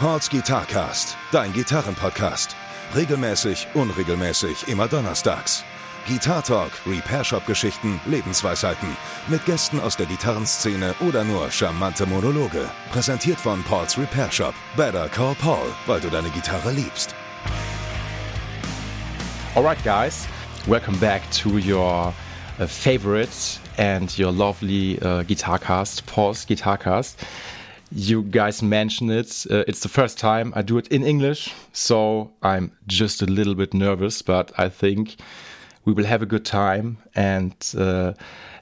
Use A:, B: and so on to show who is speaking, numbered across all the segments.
A: Pauls Guitarcast, dein Gitarrenpodcast. Regelmäßig, unregelmäßig, immer donnerstags. Guitar Talk, Repair Shop Geschichten, Lebensweisheiten. Mit Gästen aus der Gitarrenszene oder nur charmante Monologe. Präsentiert von Pauls Repair Shop. Better call Paul, weil du deine Gitarre liebst.
B: Alright, guys, welcome back to your uh, favorite and your lovely uh, guitar cast, Paul's Guitar Cast. You guys mentioned it. Uh, it's the first time I do it in English, so I'm just a little bit nervous, but I think we will have a good time. And uh,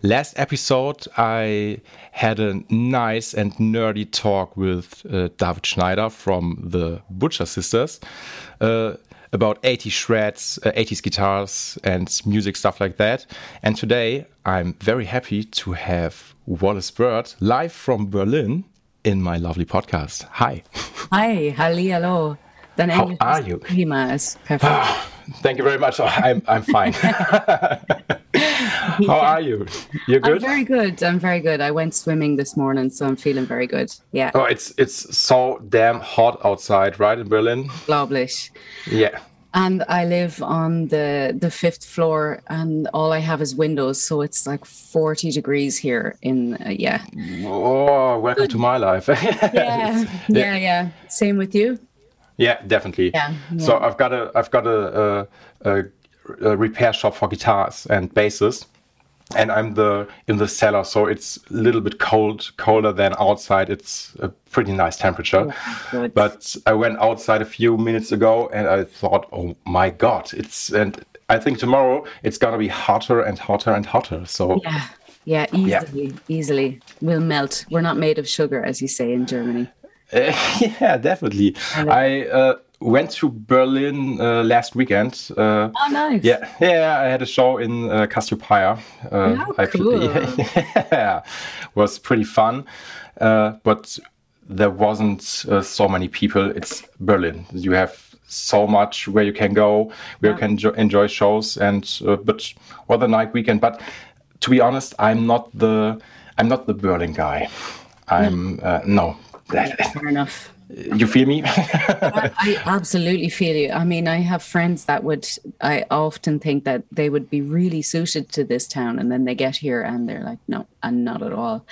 B: last episode, I had a nice and nerdy talk with uh, David Schneider from the Butcher Sisters uh, about 80 shreds, uh, 80s guitars, and music stuff like that. And today, I'm very happy to have Wallis Bird live from Berlin in my lovely podcast. Hi.
C: Hi, halli, hello. Dein
B: How
C: Englisch
B: are you?
C: Prima, ist perfekt.
B: Ah, thank you very much. Oh, I'm, I'm fine. How are you? You're good.
C: I'm very good. I'm very good. I went swimming this morning, so I'm feeling very good. Yeah,
B: Oh, it's it's so damn hot outside, right in Berlin?
C: lovely.
B: Yeah.
C: And I live on the the fifth floor, and all I have is windows, so it's like 40 degrees here. In uh, yeah,
B: Oh, welcome to my life.
C: yeah, yeah, yeah. Same with you.
B: Yeah, definitely.
C: Yeah,
B: So. I've got a I've got a, a, a, a repair shop for guitars and basses, and I'm the in the cellar, so it's a little bit cold, colder than outside. It's a pretty nice temperature.
C: good.
B: But I went outside a few minutes ago, and I thought, oh my god, it's and I think tomorrow it's gonna be hotter and hotter and hotter. So
C: Yeah, yeah, easily, easily. We'll melt. We're not made of sugar, as you say in Germany.
B: yeah, definitely. I uh, went to Berlin uh, last weekend. Uh,
C: Oh, nice.
B: Yeah, yeah. I had a show in uh, Cassiopeia. Uh,
C: Oh,
B: I-
C: cool.
B: yeah, was pretty fun, uh, but there wasn't uh, so many people. It's Berlin. You have so much where you can go, where you can jo- enjoy shows, and uh, but or the night weekend. But to be honest, I'm not the I'm not the Berlin guy. I'm uh, no.
C: Fair enough.
B: You feel me?
C: I absolutely feel you. I mean, I have friends that would, I often think that they would be really suited to this town. And then they get here and they're like, no, and not at all.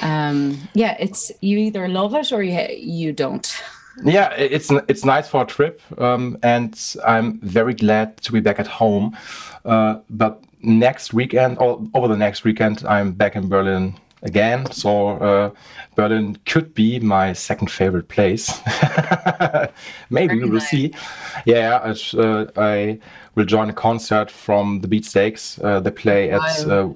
C: Um, yeah, it's, you either love it or you, you don't.
B: yeah, it's it's nice for a trip, um, and I'm very glad to be back at home. Uh, but next weekend, or over the next weekend, I'm back in Berlin again. So uh, Berlin could be my second favorite place. Maybe we will
C: nice.
B: see. Yeah, I, uh, I will join a concert from the Beatsteaks. Uh, they play at uh,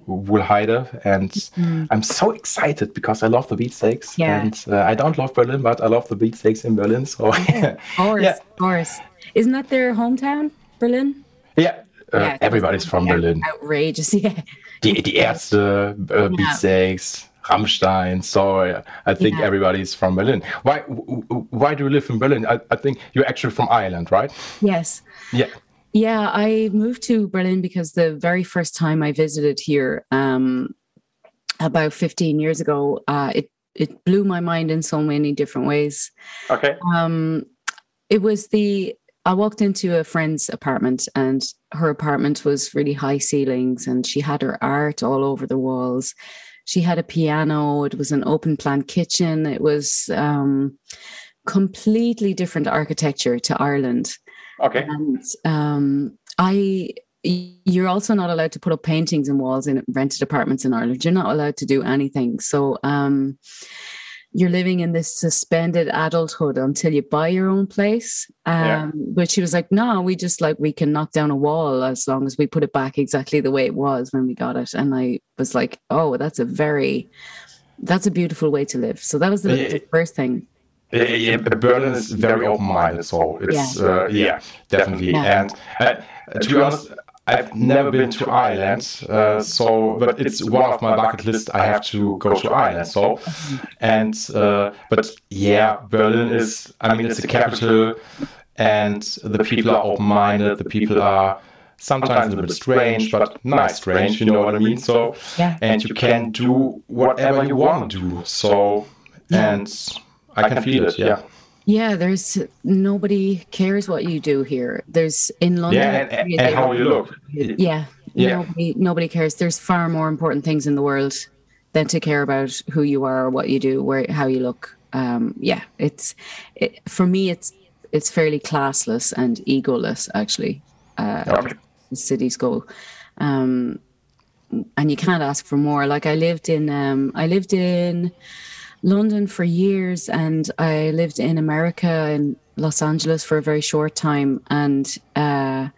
B: and I'm so excited because I love the Beatsteaks.
C: Yeah.
B: And uh, I don't love Berlin, but I love the Beatsteaks in Berlin. So
C: Of course,
B: Yeah.
C: of course. Isn't that their hometown, Berlin?
B: yeah,
C: Yeah,
B: everybody's from Berlin.
C: Outrageous, yeah.
B: Die, die Ärzte, uh, Beatsteaks, Rammstein. So uh, I think
C: Yeah.
B: everybody's from Berlin. Why? w- w- Why do you live in Berlin? I, I think you're actually from Ireland, right?
C: Yes.
B: Yeah.
C: Yeah, I moved to Berlin because the very first time I visited here, um, about 15 years ago, uh, it it blew my mind in so many different ways.
B: Okay.
C: Um, it was the I walked into a friend's apartment and her apartment was really high ceilings and she had her art all over the walls. She had a piano. It was an open plan kitchen. It was um, completely different architecture to Ireland
B: Okay.
C: and um, I you're also not allowed to put up paintings in walls in rented apartments in Ireland. You're not allowed to do anything. So um, you're living in this suspended adulthood until you buy your own place. Um,
B: Yeah.
C: But she was like, no, we just like we can knock down a wall as long as we put it back exactly the way it was when we got it. And I was like, oh, that's a very that's a beautiful way to live. So that was the,
B: Yeah.
C: the first thing.
B: Yeah, yeah, Berlin is very open-minded, so it's
C: Yeah.
B: uh, yeah, definitely. And uh, to be honest, I've never been to Ireland, uh, so but it's one of my bucket list. I have to go to Ireland. So, and uh, but yeah, Berlin is. I mean, it's a capital, and the people are open-minded. The people are sometimes a little bit strange, but nice strange. You know what I mean? So,
C: Yeah.
B: and you can do whatever you want to do. So, and I can feel it. Yeah.
C: Yeah, there's nobody cares what you do here. There's in London.
B: Yeah, and, and how you look.
C: Yeah, yeah. Nobody, nobody cares. There's far more important things in the world than to care about who you are, or what you do, where how you look. Um, yeah, it's it, for me. It's it's fairly classless and egoless, actually. Uh, okay. Cities go, um, and you can't ask for more. Like I lived in, um, I lived in London for years, and I lived in America in Los Angeles for a very short time, and uh,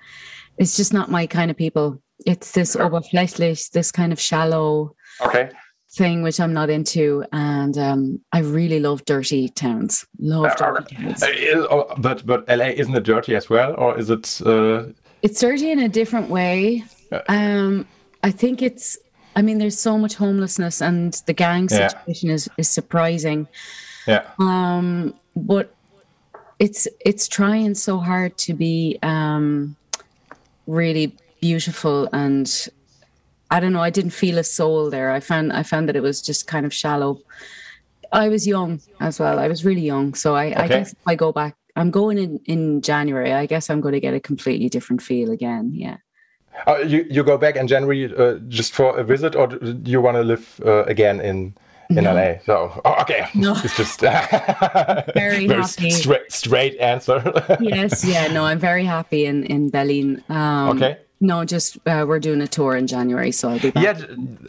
C: it's just not my kind of people. It's this oberflächlich, this kind of shallow.
B: Okay
C: thing which I'm not into, and um, I really love dirty towns. Love uh, dirty towns.
B: Uh, but but LA isn't it dirty as well, or is it? Uh...
C: It's dirty in a different way. Um, I think it's. I mean, there's so much homelessness, and the gang situation yeah. is is surprising.
B: Yeah.
C: Um, but it's it's trying so hard to be um, really beautiful and I don't know. I didn't feel a soul there. I found I found that it was just kind of shallow. I was young as well. I was really young, so I, okay. I guess if I go back, I'm going in in January. I guess I'm going to get a completely different feel again. Yeah.
B: Uh, you you go back in January uh, just for a visit, or do you want to live uh, again in in no. LA? So oh, okay, no. it's just
C: very, very happy.
B: Straight, straight answer.
C: yes, yeah, no, I'm very happy in in Berlin. Um,
B: okay.
C: No, just uh, we're doing a tour in January, so I'll be back.
B: Yeah,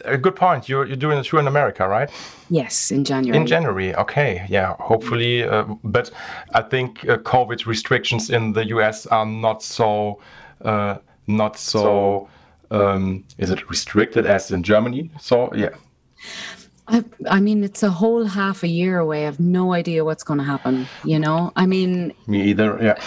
B: a good point. You're you're doing a tour in America, right?
C: Yes, in January.
B: In January, okay, yeah. Hopefully, uh, but I think uh, COVID restrictions in the US are not so uh, not so. Um, is it restricted as in Germany? So yeah.
C: I, I mean, it's a whole half a year away. I have no idea what's going to happen. You know, I mean,
B: me either. Yeah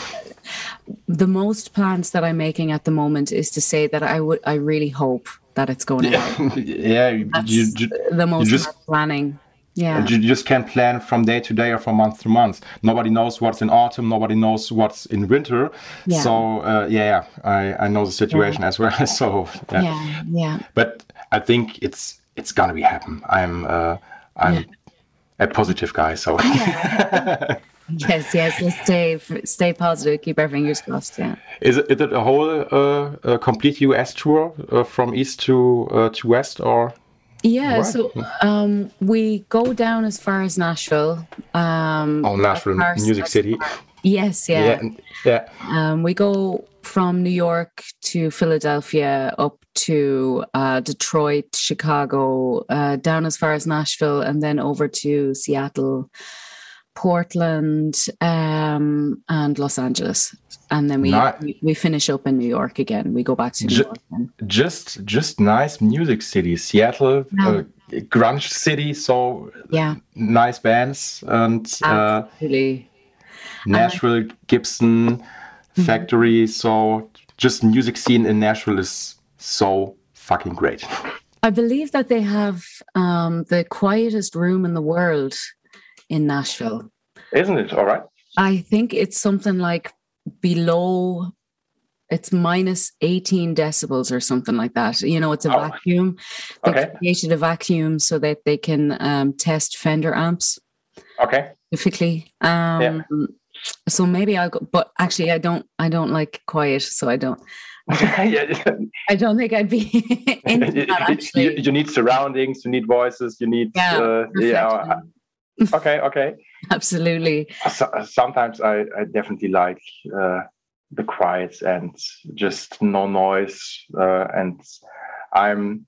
C: the most plans that I'm making at the moment is to say that I would I really hope that it's going to
B: yeah. yeah, you, you,
C: the most just, planning. Yeah.
B: You just can't plan from day to day or from month to month. Nobody knows what's in autumn. Nobody knows what's in winter. Yeah. So uh, yeah, I, I know the situation yeah. as well. so
C: yeah. yeah, yeah.
B: But I think it's it's gonna be happen. I'm uh, I'm a positive guy. So.
C: yes, yes. Let's stay stay positive. Keep our fingers crossed. Yeah.
B: Is it, is it a whole uh, a complete US tour uh, from east to uh, to west, or?
C: Yeah, right. so um, we go down as far as Nashville. Um,
B: oh, Nashville, Music City.
C: Yes,
B: yeah, yeah. yeah.
C: Um, we go from New York to Philadelphia, up to uh, Detroit, Chicago, uh, down as far as Nashville, and then over to Seattle, Portland, um, and Los Angeles, and then we, Not, we finish up in New York again. We go back to New ju- York. Then.
B: Just just nice music city, Seattle, uh, grunge city. So
C: yeah,
B: nice bands and
C: uh, absolutely.
B: Uh, Nashville, like, Gibson, mm-hmm. Factory. So just music scene in Nashville is so fucking great.
C: I believe that they have um, the quietest room in the world in Nashville.
B: Isn't it? All right.
C: I think it's something like below it's minus 18 decibels or something like that. You know, it's a oh. vacuum. They okay. created a vacuum so that they can um, test Fender amps.
B: Okay.
C: Specifically. Um, yeah. So maybe I'll go, but actually, I don't. I don't like quiet, so I don't. I don't think I'd be into that, actually.
B: You, you, need surroundings. You need voices. You need. Yeah. Uh, yeah okay, okay.
C: Absolutely.
B: So, sometimes I, I definitely like uh, the quiet and just no noise, uh, and I'm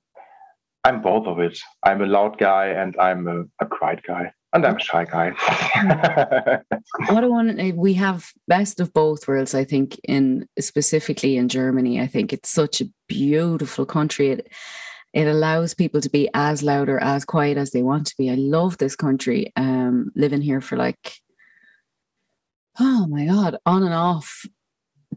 B: I'm both of it. I'm a loud guy and I'm a, a quiet guy. And I'm a shy guy.
C: what I want we have best of both worlds, I think, in specifically in Germany. I think it's such a beautiful country. It, it allows people to be as loud or as quiet as they want to be. I love this country. Um, living here for like, oh my God, on and off.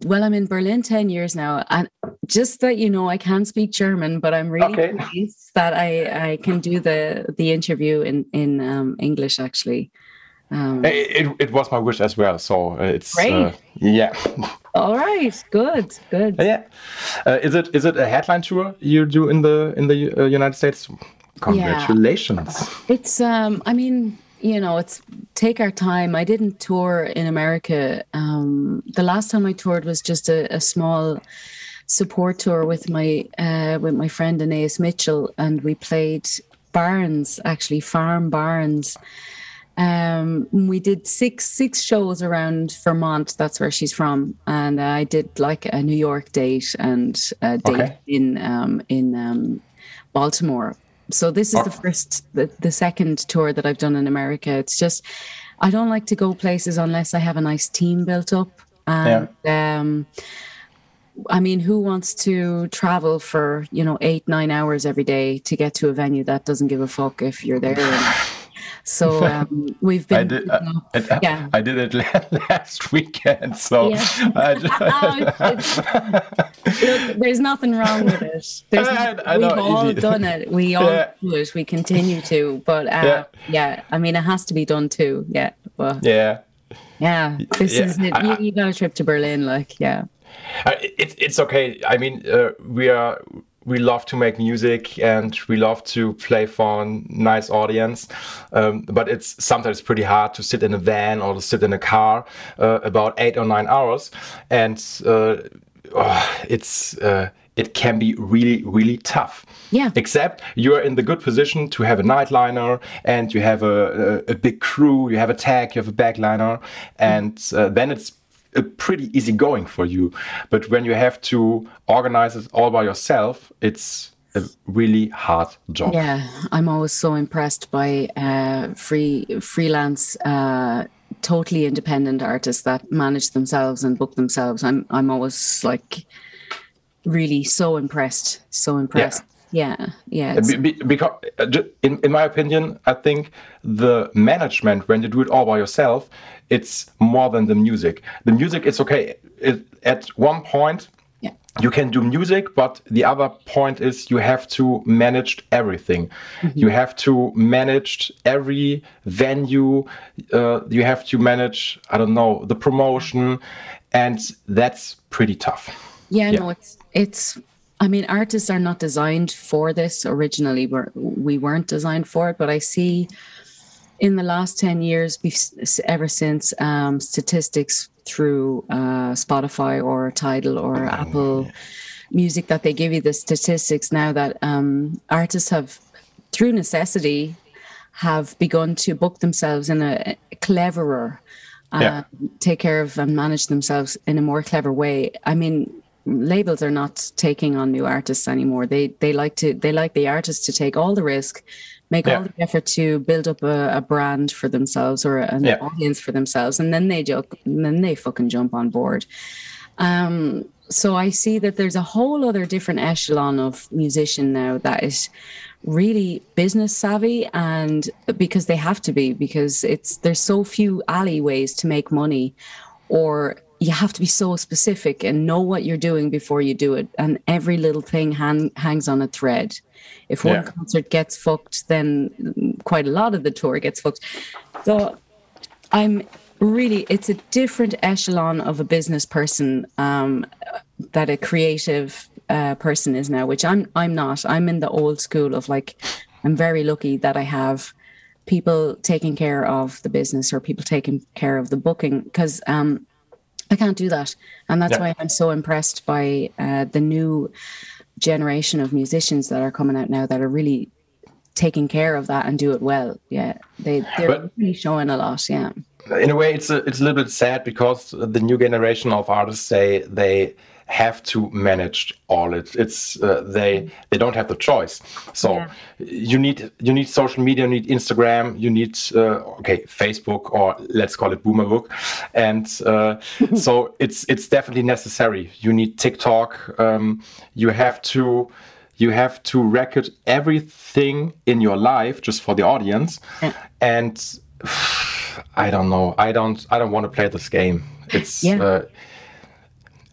C: Well, I'm in Berlin 10 years now. And just that you know, I can speak German, but I'm really okay. pleased that I, I can do the, the interview in, in um, English actually.
B: Um, it, it, was my wish as well. So it's uh, yeah.
C: All right, good, good.
B: Yeah, uh, is it is it a headline tour you do in the in the uh, United States? Congratulations.
C: Yeah. It's um, I mean, you know, it's take our time. I didn't tour in America. Um, the last time I toured was just a, a small support tour with my uh, with my friend Anais Mitchell, and we played barns, actually farm barns. Um, we did six six shows around Vermont. That's where she's from, and I did like a New York date and a date okay. in um, in um, Baltimore. So this is the first, the, the second tour that I've done in America. It's just I don't like to go places unless I have a nice team built up. And yeah. um, I mean, who wants to travel for you know eight nine hours every day to get to a venue that doesn't give a fuck if you're there? So um, we've been. I
B: did, uh, I, yeah. I did it last weekend. So
C: yeah. Look, there's nothing wrong with it. There's, I, we've all done it. We all yeah. do it. We continue to. But uh, yeah. I mean, it has to be done too. Yeah. But,
B: yeah.
C: Yeah. This is it. You, you got a trip to Berlin. Like, yeah.
B: Uh, it, it's okay. I mean, uh, we are we love to make music and we love to play for a nice audience. Um, but it's sometimes pretty hard to sit in a van or to sit in a car uh, about eight or nine hours. And uh, oh, it's, uh, it can be really, really tough.
C: Yeah.
B: Except you're in the good position to have a nightliner and you have a, a, a big crew, you have a tag, you have a backliner, and uh, then it's pretty easy going for you. But when you have to organize it all by yourself, it's a really hard job.
C: Yeah, I'm always so impressed by uh, free freelance. Uh, totally independent artists that manage themselves and book themselves i'm i'm always like really so impressed so impressed yeah yeah, yeah
B: Be, because uh, in, in my opinion i think the management when you do it all by yourself it's more than the music. The music is okay. It, at one point, yeah. you can do music, but the other point is you have to manage everything. Mm-hmm. You have to manage every venue. Uh, you have to manage, I don't know, the promotion, and that's pretty tough.
C: Yeah, yeah. no, it's it's. I mean, artists are not designed for this originally. We're, we weren't designed for it, but I see in the last 10 years, ever since um, statistics through uh, Spotify or Tidal or oh, Apple yeah. Music that they give you the statistics now that um, artists have, through necessity, have begun to book themselves in a cleverer, uh, yeah. take care of and manage themselves in a more clever way. I mean, labels are not taking on new artists anymore. They they like to they like the artist to take all the risk make yeah. all the effort to build up a, a brand for themselves or an yeah. audience for themselves, and then they joke, and then they fucking jump on board. Um, so I see that there's a whole other different echelon of musician now that is really business savvy and because they have to be because it's there's so few alleyways to make money or you have to be so specific and know what you're doing before you do it and every little thing hang, hangs on a thread if one yeah. concert gets fucked, then quite a lot of the tour gets fucked. So I'm really, it's a different echelon of a business person um, that a creative uh, person is now, which I'm I'm not. I'm in the old school of like, I'm very lucky that I have people taking care of the business or people taking care of the booking because um, I can't do that, and that's yeah. why I'm so impressed by uh, the new generation of musicians that are coming out now that are really taking care of that and do it well. Yeah, they they're but, really showing a lot. Yeah.
B: In a way, it's a, it's a little bit sad because the new generation of artists say they have to manage all it. It's uh, they they don't have the choice. So yeah. you need you need social media, you need Instagram, you need uh, okay Facebook or let's call it Boomerbook, and uh, so it's it's definitely necessary. You need TikTok. Um, you have to you have to record everything in your life just for the audience, yeah. and I don't know. I don't I don't want to play this game. It's yeah uh,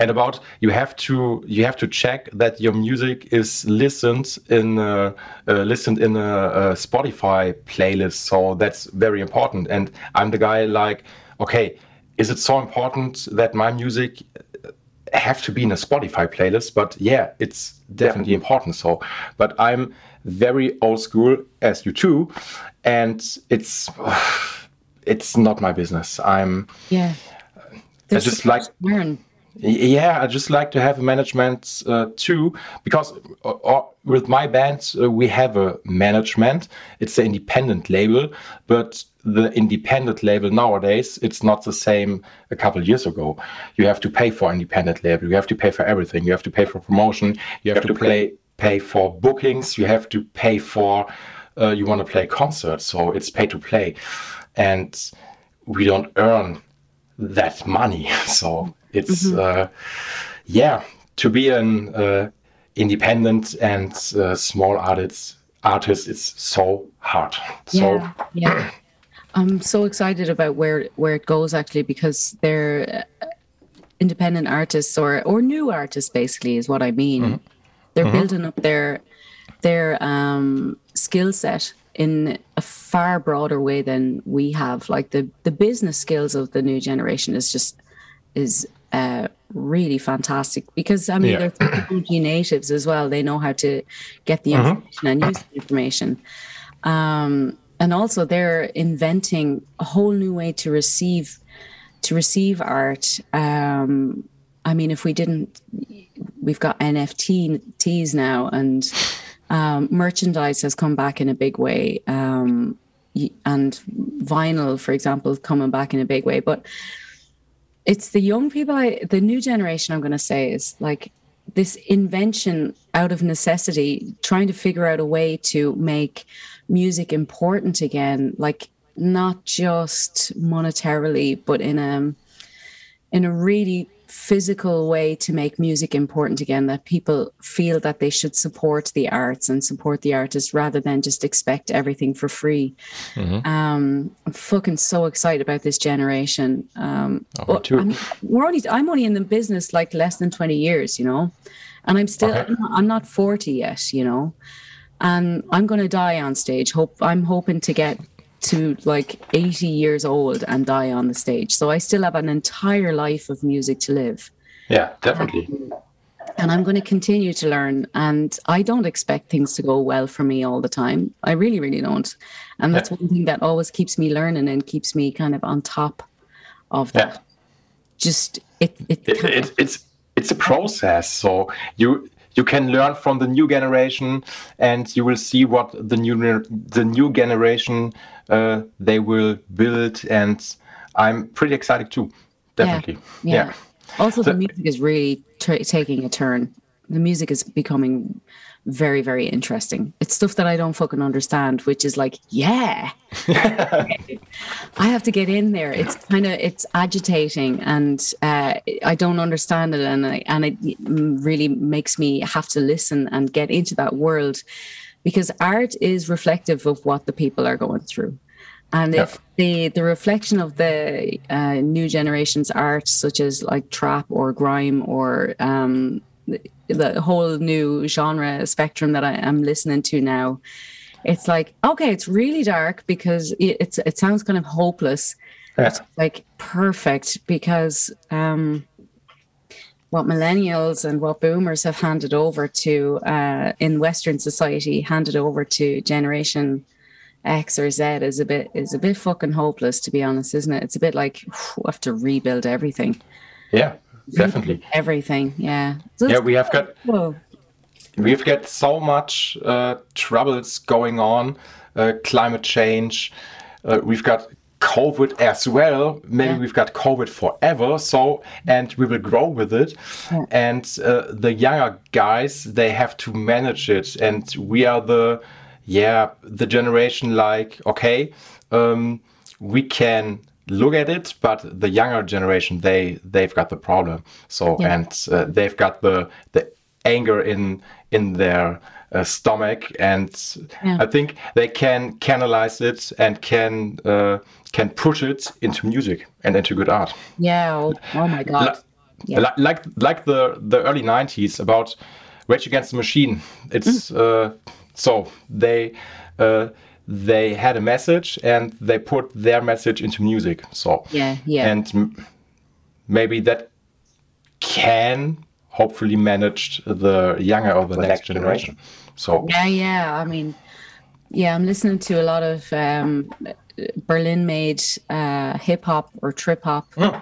B: and about you have to you have to check that your music is listened in uh, uh, listened in a, a, Spotify playlist. So that's very important. And I'm the guy like, okay, is it so important that my music have to be in a Spotify playlist, but yeah, it's definitely yeah. important. So, but I'm very old school as you too, and it's it's not my business. I'm
C: yeah.
B: There's I just like learn. Yeah, I just like to have management uh, too, because uh, uh, with my band uh, we have a management. It's an independent label, but the independent label nowadays it's not the same a couple years ago. You have to pay for independent label. You have to pay for everything. You have to pay for promotion. You have, you have to, to play pay for bookings. You have to pay for uh, you want to play concerts. So it's pay to play, and we don't earn that money. So it's mm-hmm. uh, yeah to be an uh, independent and uh, small artist artist it's so hard so
C: yeah, yeah. i'm so excited about where where it goes actually because they're independent artists or or new artists basically is what i mean mm-hmm. they're mm-hmm. building up their their um skill set in a far broader way than we have like the the business skills of the new generation is just is uh, really fantastic because I mean yeah. they're technology natives as well. They know how to get the uh-huh. information uh-huh. and use the information. Um, and also they're inventing a whole new way to receive to receive art. Um, I mean, if we didn't, we've got NFTs now, and um, merchandise has come back in a big way. Um, and vinyl, for example, coming back in a big way. But it's the young people I, the new generation i'm going to say is like this invention out of necessity trying to figure out a way to make music important again like not just monetarily but in a in a really physical way to make music important again that people feel that they should support the arts and support the artists rather than just expect everything for free. Mm-hmm. um, i'm fucking so excited about this generation. Um, oh, I'm, we're only i'm only in the business like less than 20 years you know? And i'm still okay. i'm not 40 yet you know? And i'm going to die on stage. Hope i'm hoping to get to like 80 years old and die on the stage. So I still have an entire life of music to live.
B: Yeah, definitely.
C: Um, and I'm going to continue to learn. And I don't expect things to go well for me all the time. I really, really don't. And that's yeah. one thing that always keeps me learning and keeps me kind of on top of that. Yeah. Just it, it,
B: it, it it's it's a process. So you you can learn from the new generation and you will see what the new the new generation uh, they will build and i'm pretty excited too definitely
C: yeah, yeah. yeah. also so, the music is really taking a turn the music is becoming very very interesting. It's stuff that i don't fucking understand which is like yeah. I have to get in there. It's kind of it's agitating and uh, i don't understand it and I, and it really makes me have to listen and get into that world because art is reflective of what the people are going through. And if the the reflection of the uh, new generation's art such as like trap or grime or um, the whole new genre spectrum that I am listening to now. It's like okay, it's really dark because it's it sounds kind of hopeless. Yeah. Like perfect because um, what millennials and what boomers have handed over to uh, in Western society, handed over to generation X or Z is a bit is a bit fucking hopeless to be honest, isn't it? It's a bit like we have to rebuild everything.
B: Yeah, definitely.
C: Everything yeah.
B: So yeah we have got we've got so much uh, troubles going on uh, climate change. Uh, we've got covid as well. Maybe yeah. we've got covid forever so and we will grow with it. Yeah. and uh, the younger guys they have to manage it. And we are the yeah the generation like okay um, we can look at it but the younger generation they they've got the problem so yeah. and uh, they've got the the anger in in their uh, stomach and yeah. i think they can canalize it and can uh, can push it into music and into good art
C: yeah oh, oh my god like,
B: yeah. like like the the early 90s about rage against the machine it's mm. Uh, so they uh, they had a message and they put their message into music. So
C: yeah, yeah,
B: and maybe that can hopefully manage the younger or the, next, next generation. generation. So
C: yeah, yeah. I mean, yeah, I'm listening to a lot of um, Berlin-made uh, hip hop or trip hop. Mm.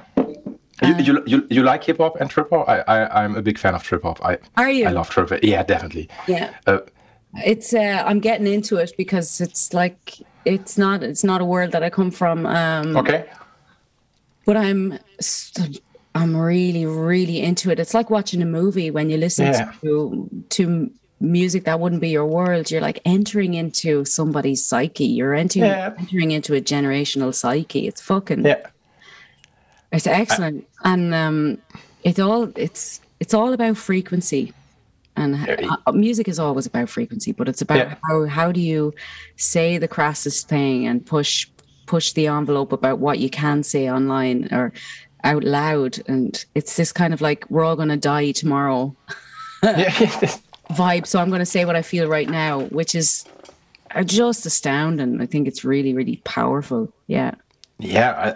B: You, you, you, you, like hip hop and trip hop? I, I I'm a big fan of trip hop. I
C: are you?
B: I love trip hop. Yeah, definitely.
C: Yeah. Uh, it's uh, I'm getting into it because it's like it's not it's not a world that I come from. Um,
B: okay.
C: But I'm I'm really really into it. It's like watching a movie when you listen yeah. to to music that wouldn't be your world. You're like entering into somebody's psyche. You're entering yeah. entering into a generational psyche. It's fucking
B: yeah.
C: It's excellent, I, and um, it's all it's it's all about frequency, and uh, music is always about frequency. But it's about yeah. how how do you say the crassest thing and push push the envelope about what you can say online or out loud, and it's this kind of like we're all going to die tomorrow. vibe. So I'm going to say what I feel right now, which is just astounding. I think it's really, really powerful. Yeah.
B: Yeah. I,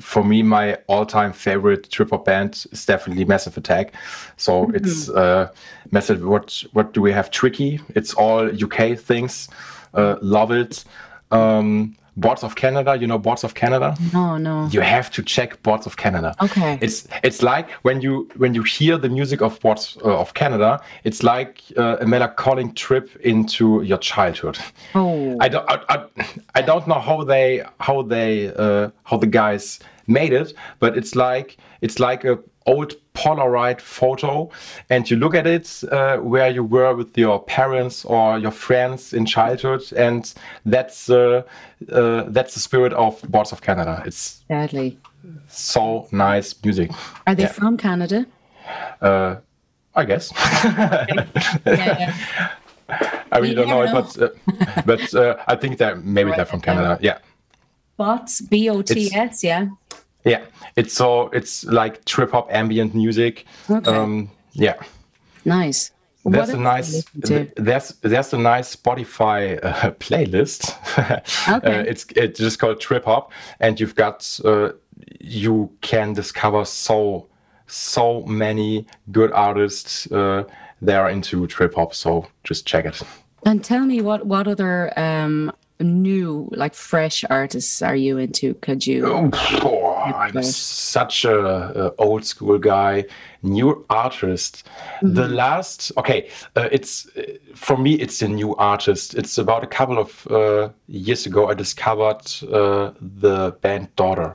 B: for me, my all-time favorite trip hop band is definitely Massive Attack. So mm-hmm. it's uh, Massive. What what do we have? Tricky. It's all UK things. Uh, love it. Um, Boards of Canada. You know Boards of Canada?
C: No, no.
B: You have to check Boards of Canada.
C: Okay.
B: It's it's like when you when you hear the music of Boards uh, of Canada, it's like uh, a melancholic trip into your childhood.
C: Oh.
B: I don't I, I, I don't know how they how they uh, how the guys made it, but it's like it's like a old Polaroid photo and you look at it uh, where you were with your parents or your friends in childhood, and that's uh, uh, that's the spirit of Boards of Canada. It's
C: sadly
B: so nice music.
C: Are they yeah. from Canada?
B: Uh, I guess. yeah, yeah. I really don't know, know, it, but uh, but uh, I think that maybe they're from Canada. Yeah.
C: Bots, B O T S, yeah.
B: Yeah, it's so it's like trip hop ambient music. Okay. Um, yeah.
C: Nice.
B: There's a nice there's there's a nice Spotify uh, playlist. okay. uh, it's it's just called trip hop, and you've got uh, you can discover so so many good artists uh, that are into trip hop. So just check it.
C: And tell me what what other um, new, like fresh artists are you into? Could you?
B: Oh, I'm such a, a, old school guy. New artist. Mm-hmm. The last, okay, uh, it's for me. It's a new artist. It's about a couple of uh, years ago. I discovered uh, the band Daughter.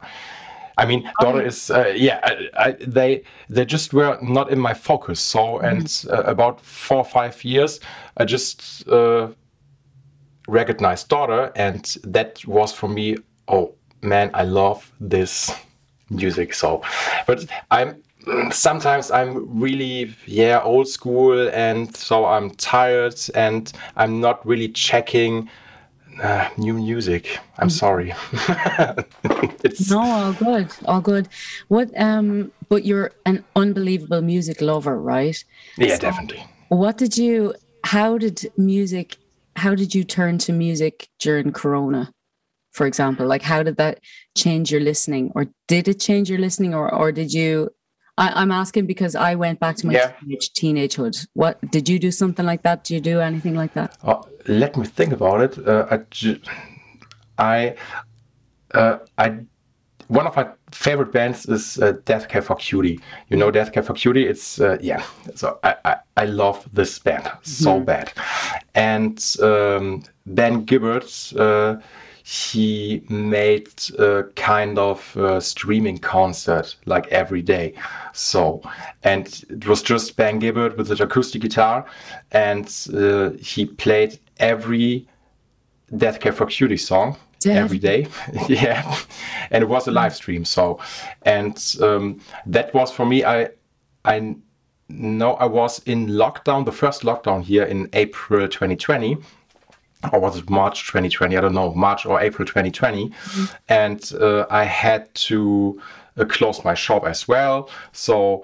B: I mean, oh, Daughter is uh, yeah. I, I, they they just were not in my focus. So, mm-hmm. and uh, about four or five years, I just uh, recognized daughter and that was for me oh man i love this music so but i'm sometimes i'm really yeah old school and so i'm tired and i'm not really checking uh, new music. I'm mm. sorry.
C: It's no all good all good. What um but you're an unbelievable music lover right?
B: Yeah so definitely.
C: what did you how did music how did you turn to music during corona for example like how did that change your listening or did it change your listening or or did you I, am asking because I went back to my yeah. teenage, teenagehood. What did you do something like that? Do you do anything like that?
B: Oh, let me think about it. Uh, I, uh, I, one of my favorite bands is uh, Death Cab for Cutie. You know Death Cab for Cutie? It's uh, yeah. So I, I, I love this band so mm. bad, and um, Ben Gibbard. Uh, he made a kind of a streaming concert like every day. So, and it was just Ben Gibbard with the acoustic guitar, and uh, he played every Death Cab for Cutie song every day. yeah, and it was a live stream. So, and um, that was for me. I I know I was in lockdown, the first lockdown here in April 2020 or was it March 2020? I don't know, March or April 2020. Mm-hmm. And uh, I had to uh, close my shop as well. So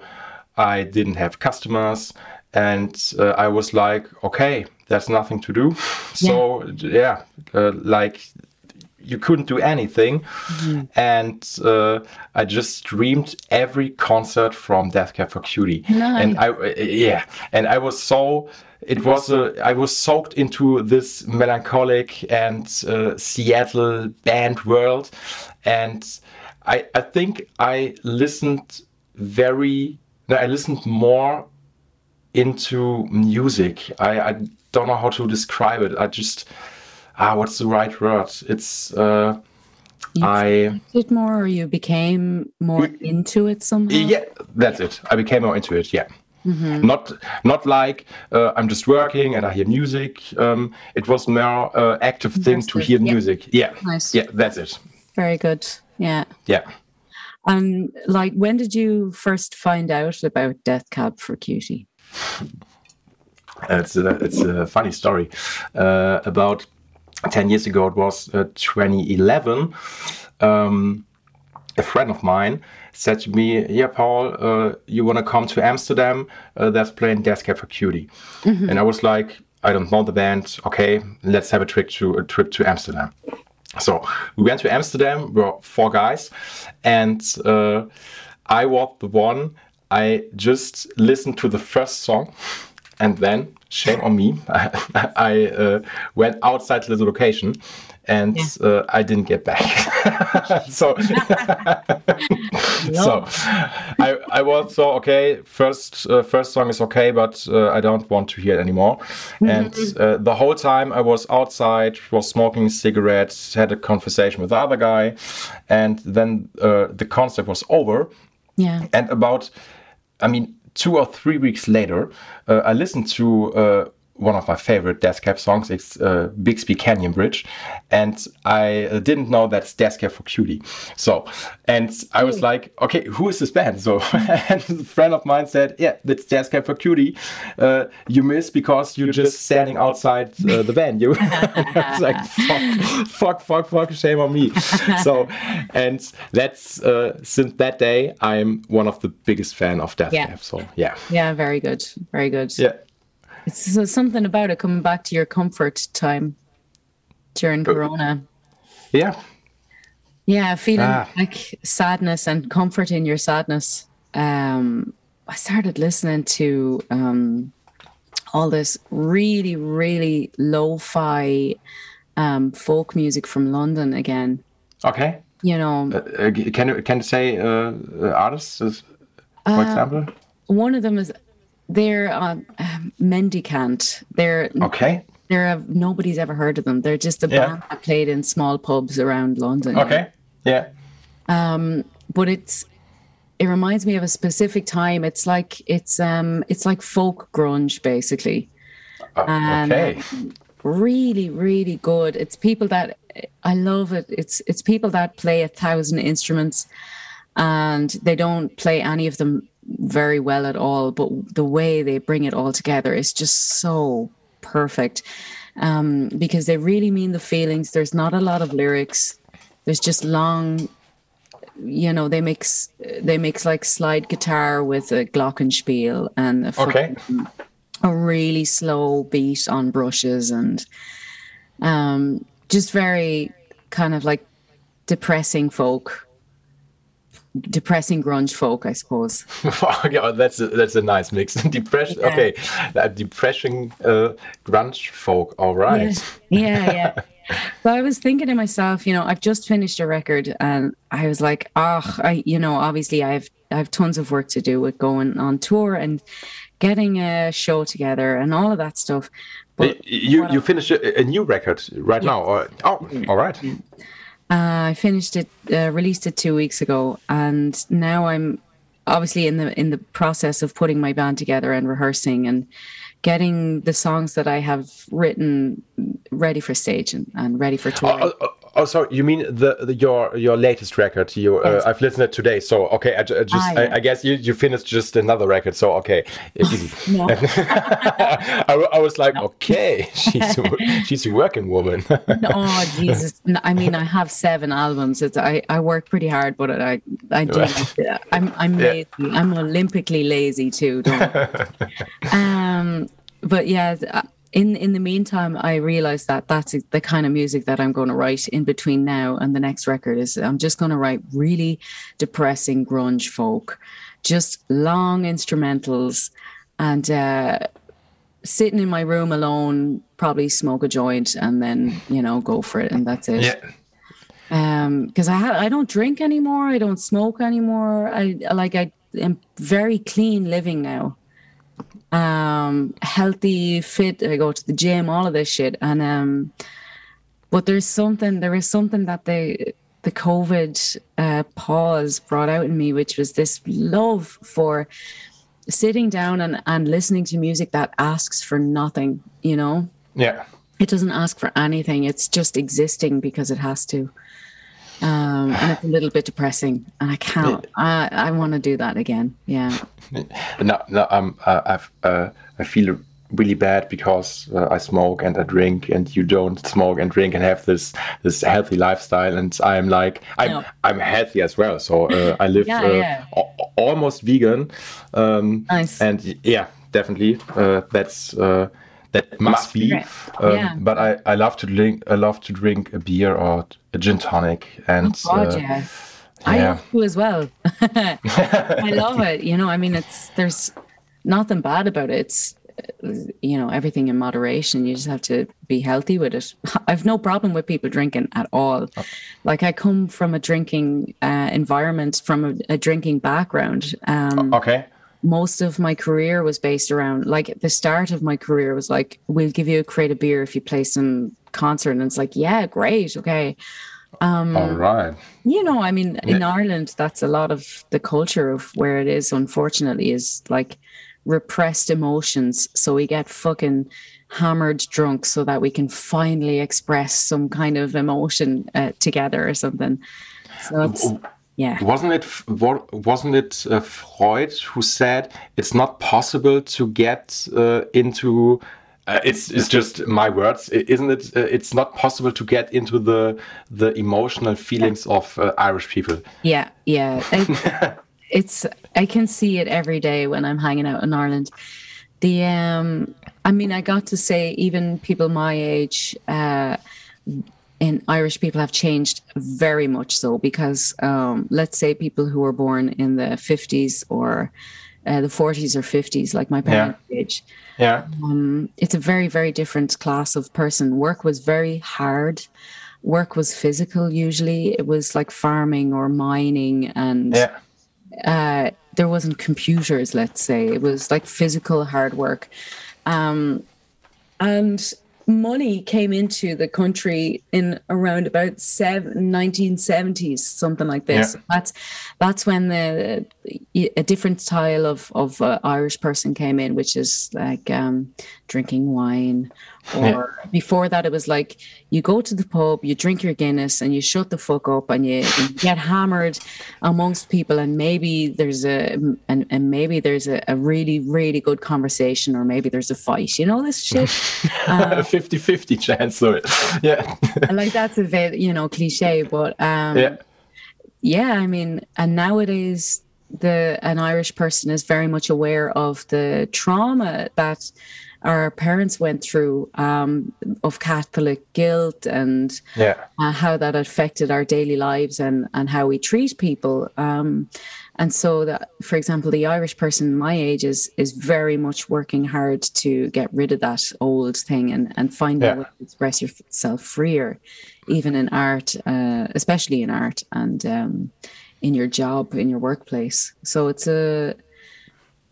B: I didn't have customers. And uh, I was like, okay, there's nothing to do. so, yeah, uh, like you couldn't do anything, mm-hmm. and uh, I just streamed every concert from Death Cab for Cutie, nice. and I yeah, and I was so it was a, I was soaked into this melancholic and uh, Seattle band world, and I I think I listened very I listened more into music. I, I don't know how to describe it. I just ah, what's the right word? It's uh,
C: you I it more, or you became more into it somehow.
B: Yeah, that's it. I became more into it. Yeah. Mm-hmm. Not not like uh, I'm just working and I hear music. Um, it was more uh, active thing to hear yeah. music. Yeah, nice. Yeah, that's it.
C: Very good. Yeah.
B: Yeah.
C: And like, when did you first find out about Death Cab for Cutie?
B: It's a, it's a funny story. Uh, about 10 years ago, it was uh, 2011. Um, a friend of mine said to me, "Yeah, Paul, uh, you want to come to Amsterdam? Uh, there's playing Death Cab for Cutie." Mm-hmm. And I was like, "I don't know the band. Okay, let's have a trip to a trip to Amsterdam." So we went to Amsterdam. We were four guys, and uh, I was the one. I just listened to the first song, and then shame on me, I, I uh, went outside the location and yeah. uh, I didn't get back. so, so I, I was so okay. First, uh, first song is okay, but uh, I don't want to hear it anymore. Mm-hmm. And uh, the whole time I was outside, was smoking cigarettes, had a conversation with the other guy, and then uh, the concert was over.
C: Yeah.
B: And about, I mean, two or three weeks later, uh, I listened to one of my favorite Death Cab songs. It's uh, Bixby Canyon Bridge, and I uh, didn't know that's Death Cab for Cutie. So, and I was like, okay, who is this band? So, and a friend of mine said, yeah, that's Death Cab for Cutie. Uh, you miss because you're just standing outside uh, the band. You, it's like fuck, fuck, fuck, fuck, shame on me. so, and that's uh, since that day, I'm one of the biggest fan of Death yeah. Cab. So, yeah,
C: yeah, very good, very good.
B: Yeah.
C: It's something about it coming back to your comfort time during Corona.
B: Yeah.
C: Yeah, feeling ah. like sadness and comfort in your sadness. Um, I started listening to um, all this really, really lo-fi um, folk music from London again.
B: Okay.
C: You know,
B: uh, uh can you can you say uh, uh artists, for uh, example?
C: One of them is they're uh, mendicant. They're
B: okay.
C: They're a, nobody's ever heard of them. They're just a yeah. band that played in small pubs around London.
B: Okay. Yeah.
C: Um, but it's it reminds me of a specific time. It's like it's um it's like folk grunge basically.
B: Uh, okay.
C: really, really good. It's people that I love it. It's it's people that play a thousand instruments and they don't play any of them very well at all, but the way they bring it all together is just so perfect um, because they really mean the feelings. There's not a lot of lyrics. There's just long, you know, they mix they mix like slide guitar with a glockenspiel and a,
B: okay.
C: a really slow beat on brushes and um, just very kind of like depressing folk depressing grunge folk, I suppose.
B: yeah, that's a, that's a nice mix. Depression. Yeah. Okay, that depressing uh, grunge folk. All right.
C: Yeah, yeah. yeah. so I was thinking to myself, you know, I've just finished a record, and I was like, oh, I, you know, obviously I have I have tons of work to do with going on tour and getting a show together and all of that stuff.
B: But you you finished a, a, new record right now? Or, oh, all right.
C: Uh, I finished it, uh, released it two weeks ago, and now I'm obviously in the in the process of putting my band together and rehearsing and getting the songs that I have written ready for stage and, and ready for tour.
B: Oh, oh, sorry. You mean the, the your your latest record? You uh. I've listened to it today. So okay, I, I just ah, yeah. I, I, guess you, you finished just another record. So okay, easy. I, I, was like, okay, she's a, she's a working woman.
C: oh Jesus! I mean, I have seven albums. It's I, I work pretty hard, but I I do. I'm I'm lazy. I'm olympically lazy too. um, but yeah. In in the meantime, I realized that that's the kind of music that I'm going to write in between now and the next record. Is I'm just going to write really depressing grunge folk, just long instrumentals, and uh, sitting in my room alone, probably smoke a joint, and then you know go for it, and that's it.
B: Yeah.
C: Um, because I ha- I don't drink anymore. I don't smoke anymore. I like I am very clean living now um, healthy, fit. I go to the gym, all of this shit. And um, but there's something. There is something that the the COVID uh, pause brought out in me, which was this love for sitting down and, and listening to music that asks for nothing. You know.
B: Yeah.
C: It doesn't ask for anything. It's just existing because it has to. Um, and it's a little bit depressing, and I can't. I I want to do that again. Yeah.
B: No, no. Um, uh, I've uh, I feel really bad because uh, I smoke and I drink, and you don't smoke and drink and have this this healthy lifestyle. And I'm like, I'm no. I'm healthy as well. So uh, I live yeah, uh, yeah. almost vegan. Um,
C: nice.
B: And yeah, definitely. Uh, that's that must be. Um, yeah. But I, I love to drink. I love to drink a beer or a gin tonic. And
C: oh God, uh, yeah. I do as well. I love it. You know, I mean, it's there's nothing bad about it. It's you know everything in moderation. You just have to be healthy with it. I've no problem with people drinking at all. Like I come from a drinking uh, environment, from a, a drinking background. Um,
B: okay
C: most of my career was based around like the start of my career was like we'll give you a crate of beer if you play some concert. And it's like yeah great. Okay.
B: Um all right.
C: you know i mean in ireland that's a lot of the culture of where it is unfortunately is like repressed emotions. So we get fucking hammered drunk so that we can finally express some kind of emotion uh, together or something. So it's yeah.
B: Wasn't it wasn't it uh, freud who said it's not possible to get uh, into uh, it's it's just my words isn't it uh, it's not possible to get into the the emotional feelings yeah. of uh, irish people?
C: Yeah yeah. It's i can see it every day when i'm hanging out in ireland. The um i mean i got to say even people my age in Irish people have changed very much so because um, let's say people who were born in the 50s or uh, the 40s or 50s, like my parents'
B: yeah.
C: age.
B: Yeah.
C: Um, it's a very, very different class of person. Work was very hard. Work was physical usually. It was like farming or mining and
B: yeah.
C: uh, there wasn't computers, let's say. It was like physical hard work. Um, and money came into the country in around about seven, 1970s, something like this. Yeah. That's that's when the a different style of of uh, Irish person came in, which is like um, drinking wine. Or yeah. before that, it was like you go to the pub, you drink your Guinness, and you shut the fuck up, and you, you get hammered amongst people, and maybe there's a and, and maybe there's a, a, really really good conversation, or maybe there's a fight. You know this shit.
B: 50-50 uh, chance, sorry. Yeah.
C: like that's a bit you know cliche, but um,
B: yeah,
C: yeah. I mean, and nowadays the an Irish person is very much aware of the trauma that our parents went through um, of Catholic guilt and
B: yeah.
C: uh, how that affected our daily lives and and how we treat people. Um, and so that, for example, the Irish person my age is is very much working hard to get rid of that old thing and and find yeah. a way to express yourself freer, even in art, uh, especially in art and. Um, in your job in your workplace so it's a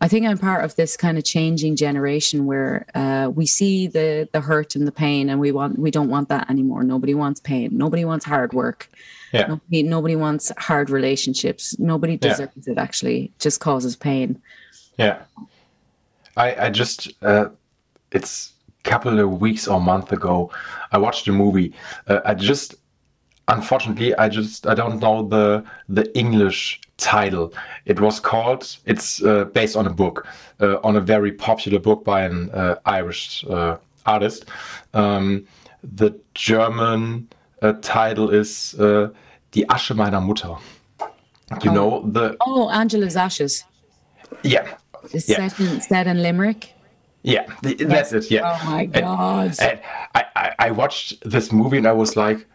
C: i think i'm part of this kind of changing generation where uh, we see the the hurt and the pain and we want we don't want that anymore. Nobody wants pain. Nobody wants hard work.
B: Yeah.
C: nobody, nobody wants hard relationships. Nobody deserves yeah. it actually. It just causes pain.
B: Yeah. I i just uh, it's a couple of weeks or month ago i watched a movie. Uh, i just unfortunately i just i don't know the the english title it was called it's uh, based on a book uh, on a very popular book by an uh, irish uh, artist um, the german uh, title is uh, die asche meiner mutter you oh. know the
C: oh angela's ashes
B: yeah
C: it's
B: yeah.
C: set, in, set in limerick
B: Yeah, that's it. Yeah.
C: Oh my god!
B: And, and I, I, I watched this movie and I was like,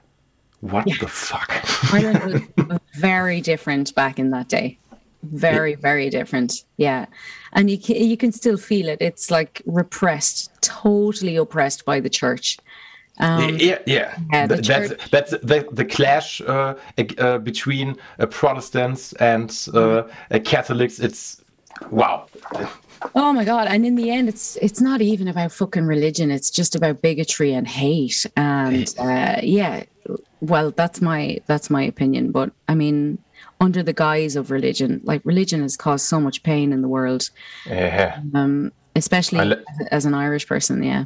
B: "What yeah. the fuck?"
C: Ireland was very different back in that day. Very, very different. Yeah, and you can, you can still feel it. It's like repressed, totally oppressed by the church.
B: Um, yeah, yeah. yeah that's that's the, the clash uh, uh, between uh, Protestants and uh, uh, Catholics. It's wow.
C: Oh my god! And in the end, it's it's not even about fucking religion. It's just about bigotry and hate. And uh, yeah, well, that's my that's my opinion. But I mean, under the guise of religion, like religion has caused so much pain in the world.
B: Yeah.
C: Um, especially as an Irish person. Yeah.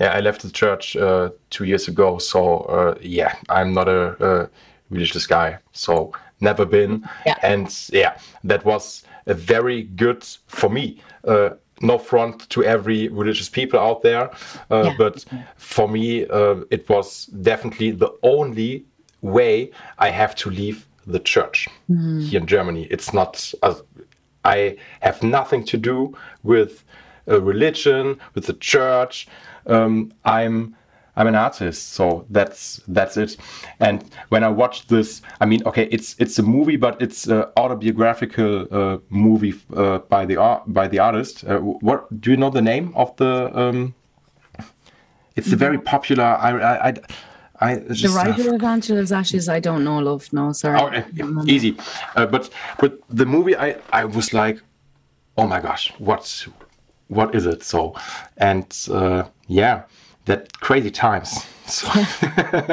B: Yeah, I left the church uh, two years ago. So uh, yeah, I'm not a, a, religious guy. So never been.
C: Yeah.
B: And yeah, that was a very good for me. Uh, no front to every religious people out there, uh, yeah. but for me, uh, it was definitely the only way I have to leave the church mm. here in Germany. It's not. I have nothing to do with religion, with the church um, I'm I'm an artist, so that's that's it. And when I watched this, I mean, okay, it's it's a movie, but it's an autobiographical uh, movie uh, by the art by the artist. Uh, what do you know the name of the? Um, it's a very popular. I I. I I
C: just, the writer of Angela's Ashes, I don't know, love. No, sorry.
B: Oh, easy. Uh, but but the movie, I I was like, oh my gosh, what what is it? So, and uh, yeah, that crazy times. So.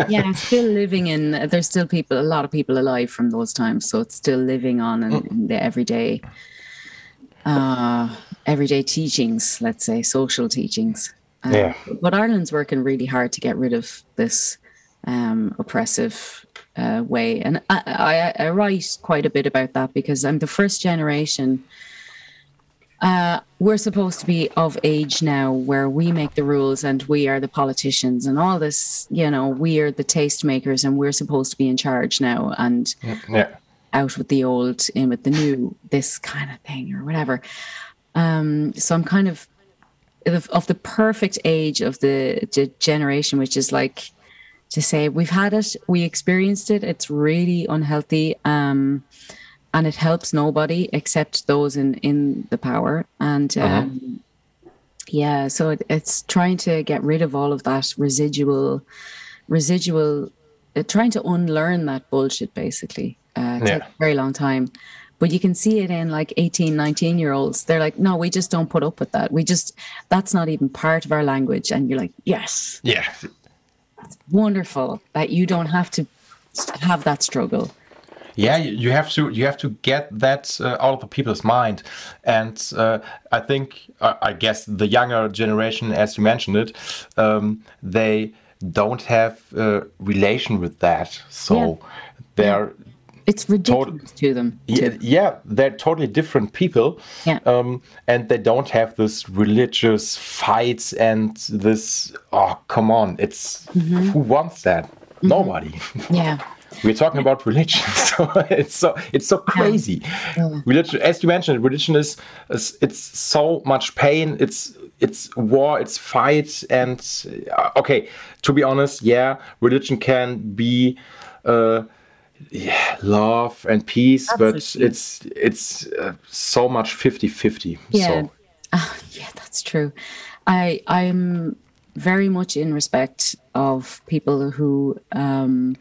C: yeah, still living in. There's still people, a lot of people alive from those times. So it's still living on in, mm. in the everyday, uh, everyday teachings. Let's say social teachings.
B: Um, yeah.
C: But Ireland's working really hard to get rid of this um, oppressive uh, way, and I, I, I write quite a bit about that because I'm the first generation uh, we're supposed to be of age now where we make the rules and we are the politicians and all this, you know, we are the tastemakers and we're supposed to be in charge now and
B: yeah.
C: out with the old, in with the new, this kind of thing or whatever. Um, so I'm kind of of the perfect age of the, the generation, which is like to say we've had it, we experienced it, it's really unhealthy. Um, and it helps nobody except those in in the power. And uh-huh. um, yeah so it, it's trying to get rid of all of that residual residual uh, trying to unlearn that bullshit basically. Uh yeah. takes a very long time. But you can see it in like 18 19 year olds. They're like no we just don't put up with that. We just that's not even part of our language. And you're like yes.
B: Yeah.
C: It's wonderful that you don't have to have that struggle
B: yeah you have to you have to get that uh, out of the people's mind and uh, i think uh, i guess the younger generation as you mentioned it um, they don't have a relation with that so yeah. they're
C: it's ridiculous to them
B: yeah, yeah, they're totally different people
C: yeah.
B: Um, and they don't have this religious fights and this oh come on it's mm -hmm. who wants that mm -hmm. nobody
C: yeah
B: we're talking about religion. So it's so it's so crazy. Religion as you mentioned religion is, is, it's so much pain. It's it's war it's fight and uh, okay to be honest yeah religion can be uh, yeah, love and peace Absolutely. but it's it's uh, so much 50 50
C: yeah.
B: So.
C: uh, yeah that's true. I i'm very much in respect of people who um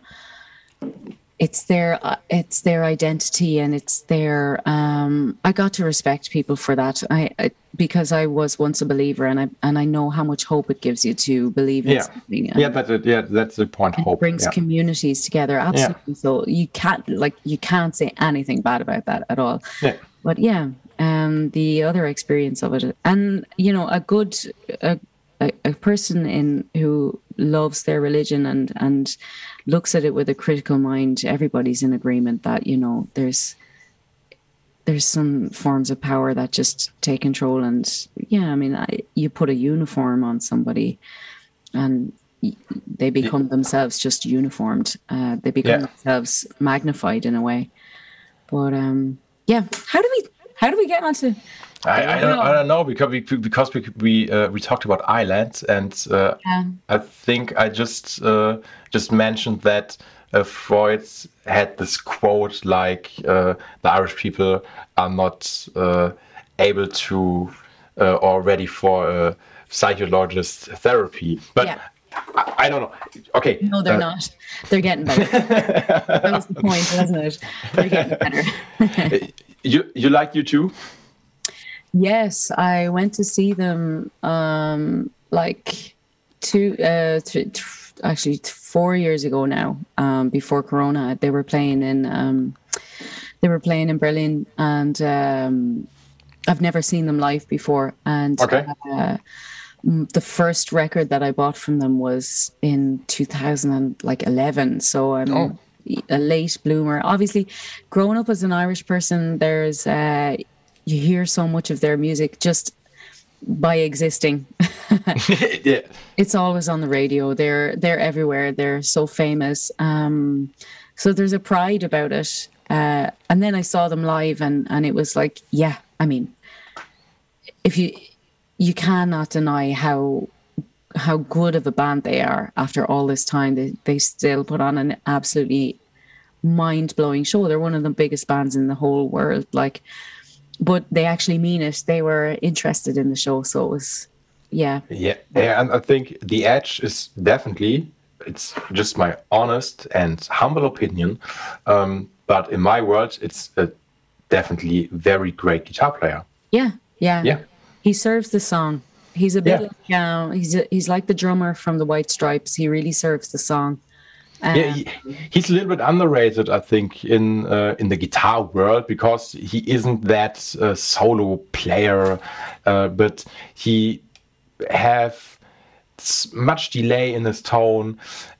C: it's their uh, it's their identity and it's their um, I got to respect people for that I, I, because I was once a believer and I and I know how much hope it gives you to believe in
B: yeah.
C: something
B: yeah that's it yeah that's the point hope
C: brings
B: yeah.
C: communities together absolutely yeah. so you can't like you can't say anything bad about that at all
B: yeah.
C: but yeah um the other experience of it and you know a good a, a, a person in who loves their religion and and looks at it with a critical mind, everybody's in agreement that you know there's there's some forms of power that just take control. And yeah, I mean, I, you put a uniform on somebody, and they become themselves just uniformed. Uh, they become yeah. themselves magnified in a way. But um, yeah, how do we how do we get onto
B: I, I, don't, I don't know because we because we we, uh, we talked about Ireland and uh, yeah. I think I just uh, just mentioned that uh, Freud had this quote like uh, the Irish people are not uh, able to or ready for psychologist therapy, but. Yeah. I, I, don't know. Okay.
C: No, they're not. They're getting better. that was the point, wasn't it? They're getting better.
B: you you like U2?
C: Yes, I went to see them um, like two, uh, th- th- actually four years ago now. Um, before Corona, they were playing in um, they were playing in Berlin, and um, I've never seen them live before. And
B: okay. Uh,
C: the first record that I bought from them was in 2011. So I'm oh. a late bloomer. Obviously, growing up as an Irish person, there's uh, you hear so much of their music just by existing. yeah. It's always on the radio. They're they're everywhere. They're so famous. Um, so there's a pride about it. Uh, and then I saw them live, and and it was like, yeah. I mean, if you you cannot deny how how good of a band they are after all this time. They they still put on an absolutely mind blowing show. They're one of the biggest bands in the whole world. Like but they actually mean it. They were interested in the show, so it was, yeah.
B: Yeah, yeah, and I think the edge is definitely. It's just my honest and humble opinion, um, but in my world, it's a definitely very great guitar player.
C: Yeah, yeah,
B: yeah.
C: He serves the song. He's a bit yeah. like uh, he's a, he's like the drummer from the White Stripes. He really serves the song.
B: Um, yeah, he, he's a little bit underrated, I think, in uh, in the guitar world because he isn't that uh, solo player, uh, but he have much delay in his tone,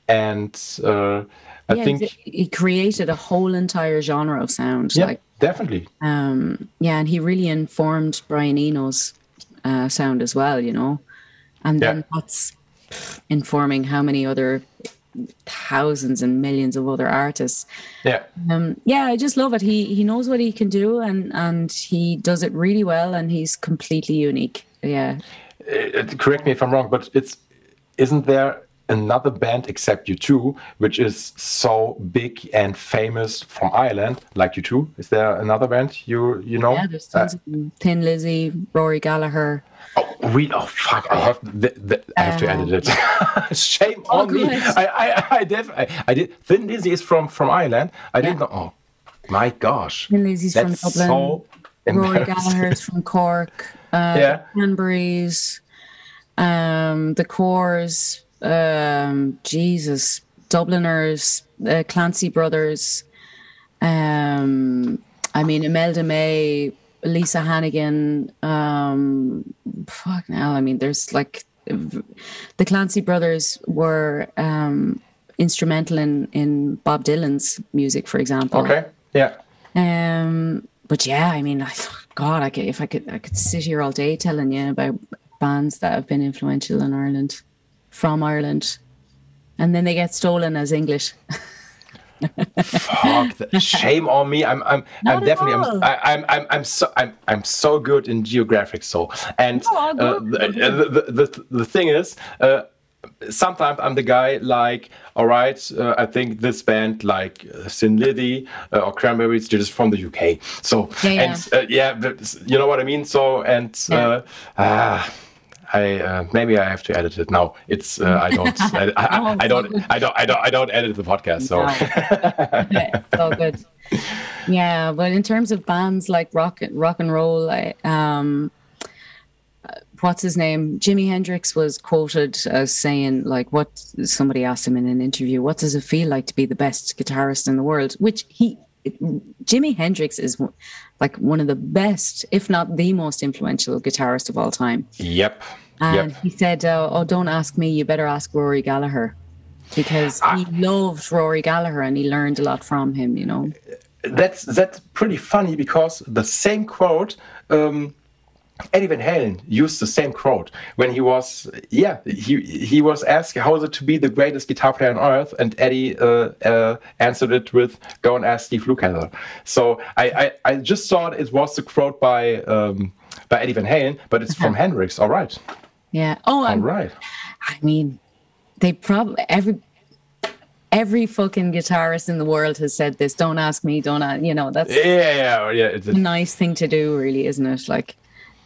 B: and uh, I yeah, think
C: he created a whole entire genre of sound.
B: Yeah, like, definitely.
C: Um, yeah, and he really informed Brian Eno's uh, sound as well. You know, and then yeah. that's informing how many other thousands and millions of other artists.
B: Yeah.
C: Um, yeah, I just love it. He he knows what he can do and and he does it really well and he's completely unique. Yeah.
B: Uh, correct me if I'm wrong, but it's isn't there another band except U2, which is so big and famous from Ireland like U2? is there another band you you know
C: yeah there's tons uh, Thin Lizzy Rory Gallagher
B: Oh, we oh fuck! I have the, the, I have to edit it. Shame oh, on good. me. I I I did I, I, did. Thin Lizzy is from from Ireland. I yeah. didn't know. Oh my gosh!
C: Thin Lizzy's from Dublin. So Rory Gallagher's from Cork. Uh, yeah. Hanbury's. Um, the Corrs. Um, Jesus, Dubliners, uh, Clancy Brothers. Um, I mean Imelda May Lisa Hannigan, um, fuck now. I mean, there's like the Clancy brothers were um, instrumental in in Bob Dylan's music, for example.
B: Okay. Yeah.
C: Um, but yeah, I mean, I, God, I could, if I could, I could sit here all day telling you about bands that have been influential in Ireland, from Ireland, and then they get stolen as English.
B: Fuck! Shame on me. I'm. I'm. Not I'm definitely. I'm, I, am I'm. I'm so. I'm. I'm so good in geographic. So, and oh, uh, the, the, the, the thing is, uh, sometimes I'm the guy like, all right, uh, I think this band like uh, Thin Lizzy uh, or Cranberries just from the UK. So yeah, yeah. and uh, yeah, you know what I mean. So and yeah. uh, ah, I uh, maybe I have to edit it. No, it's uh, I don't I, I, I, don't I don't I don't I don't edit the podcast. So
C: no. so good. Yeah, but in terms of bands like rock rock and roll, I, um, what's his name? Jimi Hendrix was quoted as saying like, "What?" Somebody asked him in an interview, "What does it feel like to be the best guitarist in the world?" Which he Jimi Hendrix is like one of the best, if not the most influential guitarist of all time.
B: Yep.
C: And
B: yep.
C: he said, uh, "Oh, don't ask me. You better ask Rory Gallagher." Because he loved Rory Gallagher and he learned a lot from him, you know.
B: That's that's pretty funny because the same quote um, Eddie Van Halen used the same quote when he was, yeah, he he was asked how is it to be the greatest guitar player on earth, and Eddie uh, uh, answered it with "Go and ask Steve Lukather." So I, I, I just thought it was the quote by um, by Eddie Van Halen, but it's from Hendrix. All right.
C: Yeah. Oh,
B: All
C: I'm,
B: right.
C: I mean, they probably every every fucking guitarist in the world has said this. Don't ask me. Don't ask, you know that's
B: Yeah, yeah, yeah. It's
C: a nice thing to do, really, isn't it? Like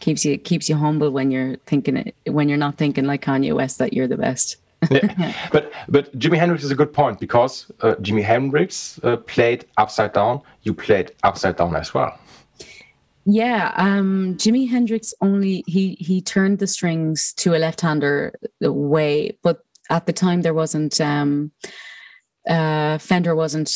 C: keeps you keeps you humble when you're thinking it when you're not thinking like Kanye West that you're the best.
B: yeah. But but Jimi Hendrix is a good point because uh, Jimi Hendrix uh, played upside down. You played upside down as well.
C: Yeah, um, Jimi Hendrix only he he turned the strings to a left-hander way, but at the time there wasn't um, uh, Fender wasn't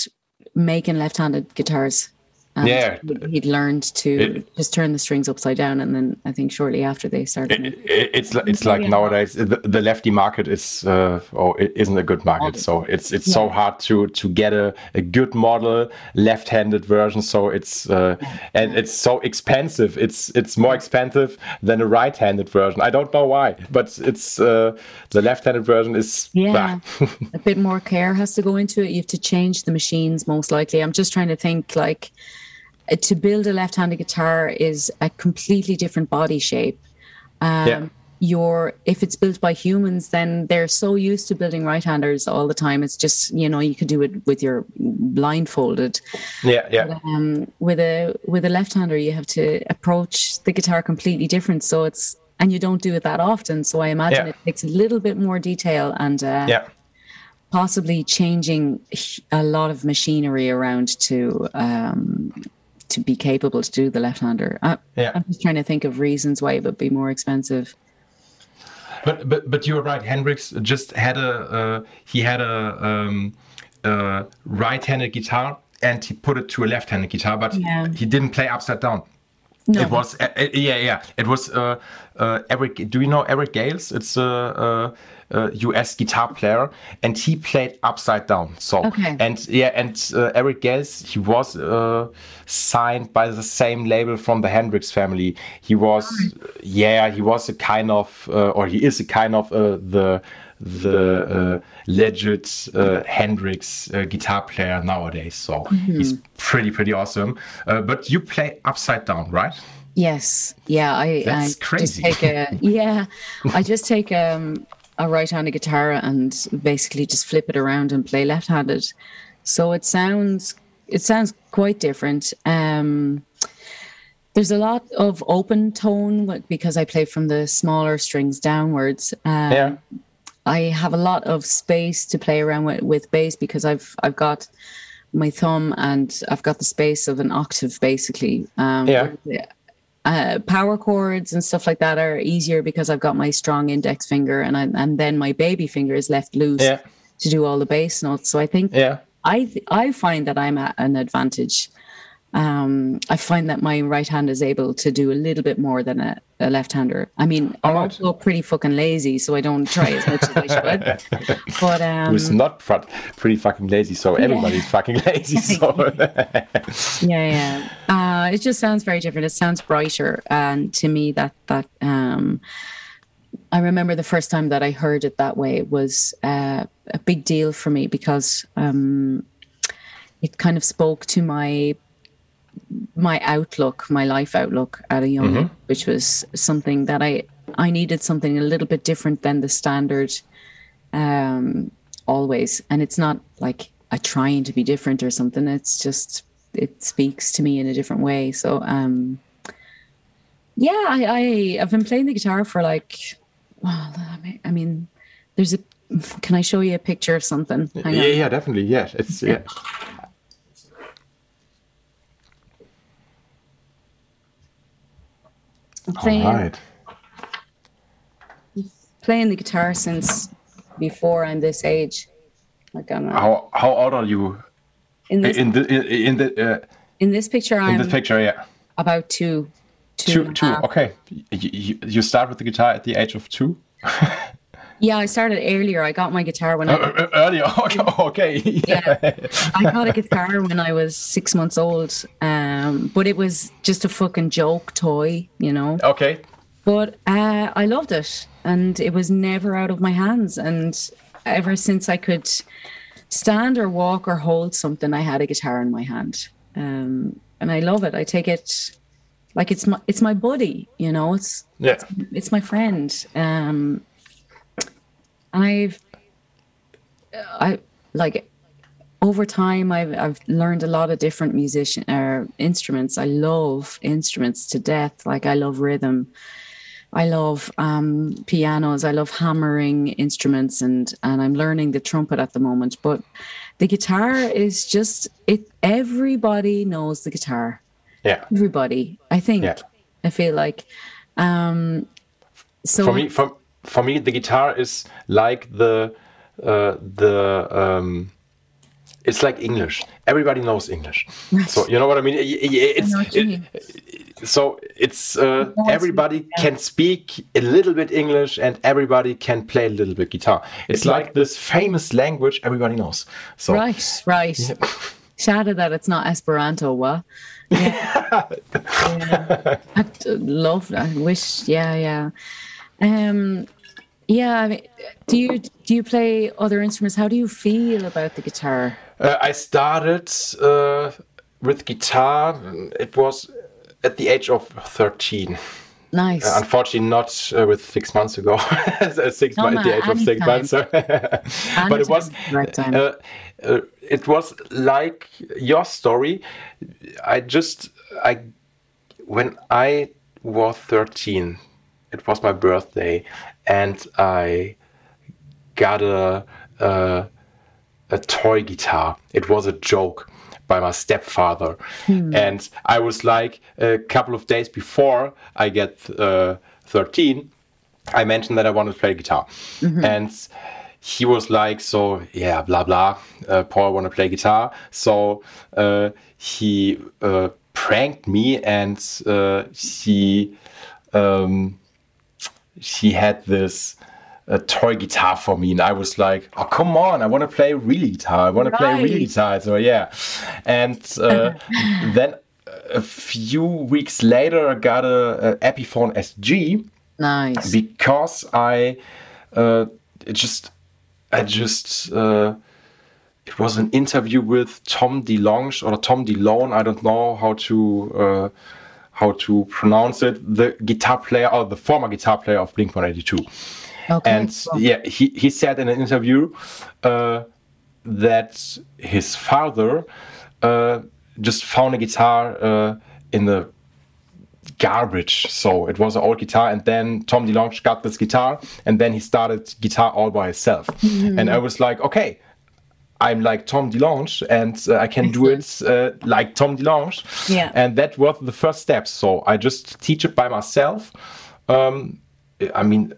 C: making left-handed guitars. And
B: Yeah.
C: he'd, he'd learned to
B: It-
C: just turn the strings upside down, and then I think shortly after they started.
B: It, it, it's it's like
C: Yeah.
B: nowadays the, the lefty market is uh, oh it isn't a good market. So it's it's so hard to to get a, a good model left-handed version. So it's uh, and it's so expensive. It's it's more expensive than a right-handed version. I don't know why, but it's uh, the left-handed version is
C: Yeah, a bit more care has to go into it. You have to change the machines, most likely. I'm just trying to think like to build a left-handed guitar is a completely different body shape. Um,
B: Yeah.
C: Your if it's built by humans, then they're so used to building right-handers all the time. It's just you know you could do it with your blindfolded.
B: yeah yeah
C: Um, with a with a left-hander, you have to approach the guitar completely different. So it's and you don't do it that often. So I imagine
B: Yeah.
C: it takes a little bit more detail and uh,
B: yeah.
C: possibly changing a lot of machinery around to um, to be capable to do the left-hander. I,
B: Yeah.
C: I'm just trying to think of reasons why it would be more expensive.
B: But but but you're right. Hendrix just had a uh, he had a um, uh, right-handed guitar and he put it to a left-handed guitar, but
C: Yeah.
B: he didn't play upside down.
C: No.
B: It was uh, uh, yeah yeah. It was uh, uh, Eric. Do you know Eric Gales? It's a, a U.S. guitar player, and he played upside down. So
C: Okay.
B: and yeah, and uh, Eric Gales he was uh, signed by the same label from the Hendrix family. He was yeah he was a kind of uh, or he is a kind of uh, the the uh, legit uh, Hendrix uh, guitar player nowadays. So he's pretty pretty awesome. Uh, but you play upside down, right?
C: Yes. Yeah. I,
B: That's
C: I
B: crazy.
C: Just take a, yeah. I just take um, a right handed guitar and basically just flip it around and play left handed. So it sounds, it sounds quite different. Um, there's a lot of open tone because I play from the smaller strings downwards. Um,
B: Yeah.
C: I have a lot of space to play around with, with bass because I've I've got my thumb and I've got the space of an octave basically. Um,
B: Yeah.
C: Uh, power chords and stuff like that are easier because I've got my strong index finger and I, and then my baby finger is left loose
B: Yeah.
C: to do all the bass notes. So I think
B: Yeah.
C: I th- I find that I'm at an advantage. Um, I find that my right hand is able to do a little bit more than a, a left hander. I mean, I'm
B: Alright.
C: also pretty fucking lazy, so I don't try as much as I should. But um,
B: Who's not pretty fucking lazy? So everybody's fucking lazy. So
C: yeah, yeah. Uh, it just sounds very different. It sounds brighter, and to me, that that um, I remember the first time that I heard it that way was uh, a big deal for me because um, it kind of spoke to my my outlook, my life outlook at a young age, which was something that I I needed something a little bit different than the standard um always and it's not like a trying to be different or something it's just it speaks to me in a different way so um yeah i, I i've been playing the guitar for like well I mean, I mean there's a can i show you a picture of something Hang
B: yeah,
C: on.
B: yeah, definitely. Yeah, it's yeah.
C: I'm playing,
B: All right.
C: playing the guitar since before i'm this age like i'm uh,
B: How how old are you
C: in this
B: in the in, the uh,
C: in this picture
B: in
C: i'm
B: this picture? Yeah,
C: about two two,
B: two
C: a
B: two. Okay, you, you, you start with the guitar at the age of two.
C: yeah i started earlier i got my guitar when i
B: Uh, uh, earlier. Okay.
C: Yeah. I got a guitar when I was six months old, um, but it was just a fucking joke toy, you know.
B: Okay.
C: But uh, I loved it, and it was never out of my hands. And ever since I could stand or walk or hold something, I had a guitar in my hand, um, and I love it. I take it like it's my it's my buddy you know it's
B: yeah
C: it's, it's my friend um i've i like over time I've I've learned a lot of different musician or uh, instruments. I love instruments to death. Like I love rhythm. I love um, pianos. I love hammering instruments, and and I'm learning the trumpet at the moment. But the guitar is just it. Everybody knows the guitar.
B: Yeah.
C: Everybody. I think. Yeah. I feel like. Um, so
B: for me, for for me, the guitar is like the uh, the. Um, it's like English. Everybody knows English. So you know what I mean? It's, it, so it's uh, everybody can speak a little bit English and everybody can play a little bit guitar. It's like this famous language everybody knows. So
C: right, right. Yeah. Shout that it's not Esperanto, what? Yeah. yeah. I love. I wish. Yeah, yeah. Um, yeah. I mean, do you do you play other instruments? How do you feel about the guitar?
B: Uh, I started uh, with guitar. It was at the age of 13.
C: Nice.
B: Uh, unfortunately, not uh, with six months ago. six no, at the age of six months. but it was. Uh, uh, it was like your story. I just I when I was 13, it was my birthday, and I got a. a a toy guitar. It was a joke by my stepfather. Hmm. And I was like, a couple of days before I get uh, 13, I mentioned that I wanted to play guitar. Mm-hmm. And he was like, so yeah, blah blah. Uh, Paul want to play guitar, so uh, he uh, pranked me, and uh, he um, he had this a toy guitar for me, and I was like, "Oh, come on! I want to play real guitar. I want right. to play real guitar." So yeah, and uh, then a few weeks later, I got a, a Epiphone SG.
C: Nice.
B: Because I, uh, it just, I just. Uh, it was an interview with Tom DeLonge or Tom DeLone. I don't know how to uh, how to pronounce it. The guitar player or the former guitar player of Blink One Eighty Two. Okay. And yeah, he, he said in an interview uh, that his father uh, just found a guitar uh, in the garbage. So it was an old guitar, and then Tom DeLonge got this guitar, and then he started guitar all by himself. Mm-hmm. And I was like, okay. I'm like Tom DeLonge and uh, I can do it uh, like Tom DeLonge.
C: Yeah.
B: And that was the first step. So I just teach it by myself. Um, I mean,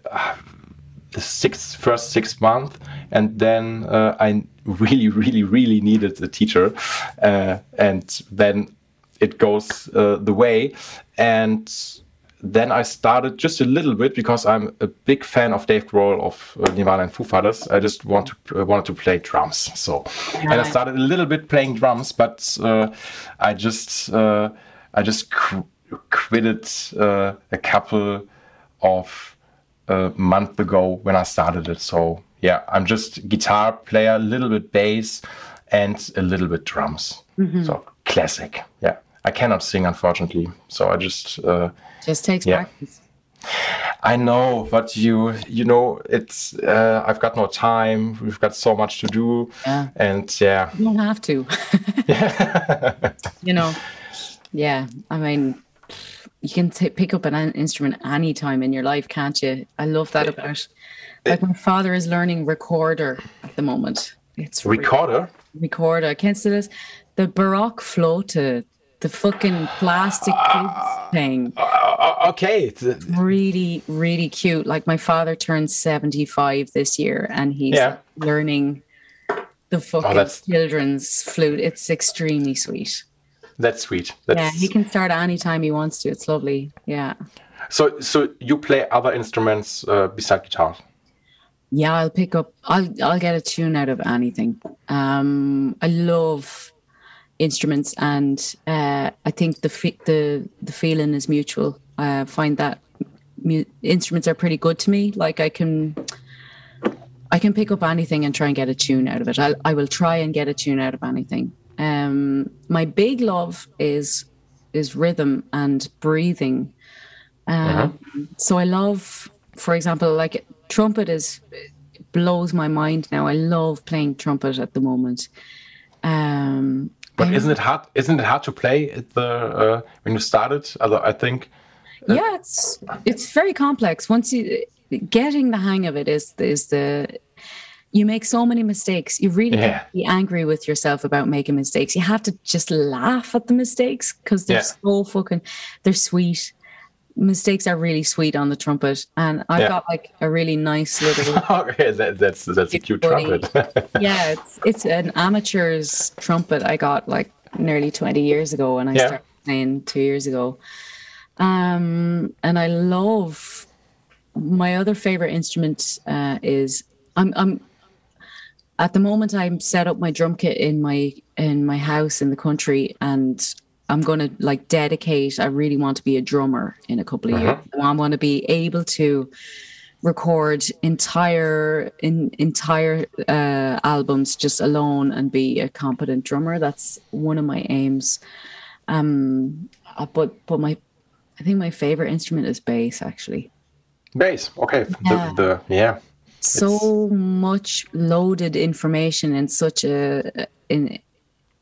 B: the six first six months, and then uh, I really, really, really needed a teacher, uh, and then it goes uh, the way, and then I started just a little bit because I'm a big fan of Dave Grohl of uh, Nirvana and Foo Fighters. I just want to uh, wanted to play drums, so and I started a little bit playing drums, but uh, I just I just qu- quitted a couple of a month ago when I started it. So yeah, I'm just guitar player, a little bit bass, and a little bit drums. Mm-hmm. So classic. Yeah, I cannot sing unfortunately. So I just uh,
C: just takes yeah. practice.
B: I know, but you you know it's uh, I've got no time. We've got so much to do,
C: yeah.
B: and yeah,
C: you don't have to. you know, yeah. I mean, you can t- pick up an instrument any time in your life, can't you? I love that about. Like my father is learning recorder at the moment. It's
B: recorder.
C: Recorder. I can't say this. The Baroque flauta, the fucking plastic uh, thing.
B: Uh, okay.
C: Really, really cute. Like my father turned seventy-five this year, and he's yeah. learning the fucking oh, children's flute. It's extremely sweet.
B: That's sweet. That's...
C: Yeah, he can start anytime he wants to. It's lovely. Yeah.
B: So, so you play other instruments uh, besides guitar?
C: Yeah, I'll pick up. I'll I'll get a tune out of anything. Um, I love instruments, and uh, I think the the the feeling is mutual. I find that mu- instruments are pretty good to me. Like I can. I can pick up anything and try and get a tune out of it. I, I will try and get a tune out of anything. Um, my big love is is rhythm and breathing. Um, So I love, for example, like trumpet is blows my mind now. I love playing trumpet at the moment. Um,
B: But
C: I-
B: isn't it hard? Isn't it hard to play at the uh, when you started? Although I think
C: yeah, it's it's very complex. Once you getting the hang of it is is the you make so many mistakes. You really
B: Yeah.
C: can't be angry with yourself about making mistakes. You have to just laugh at the mistakes because they're
B: Yeah.
C: so fucking they're sweet. Mistakes are really sweet on the trumpet, and I've
B: Yeah.
C: got like a really nice little
B: okay, that, that's that's a cute trumpet.
C: yeah. It's it's an amateur's trumpet I got like nearly twenty years ago, and I
B: Yeah.
C: started playing two years ago. Um, and I love my other favorite instrument uh, is I'm I'm at the moment I'm set up my drum kit in my in my house in the country and I'm going to like dedicate I really want to be a drummer in a couple of years. I want to be able to record entire in entire uh, albums just alone and be a competent drummer. That's one of my aims. Um, uh, but but my I think my favorite instrument is bass actually.
B: Bass. Okay.
C: Yeah.
B: The, the yeah.
C: so much loaded information in such a in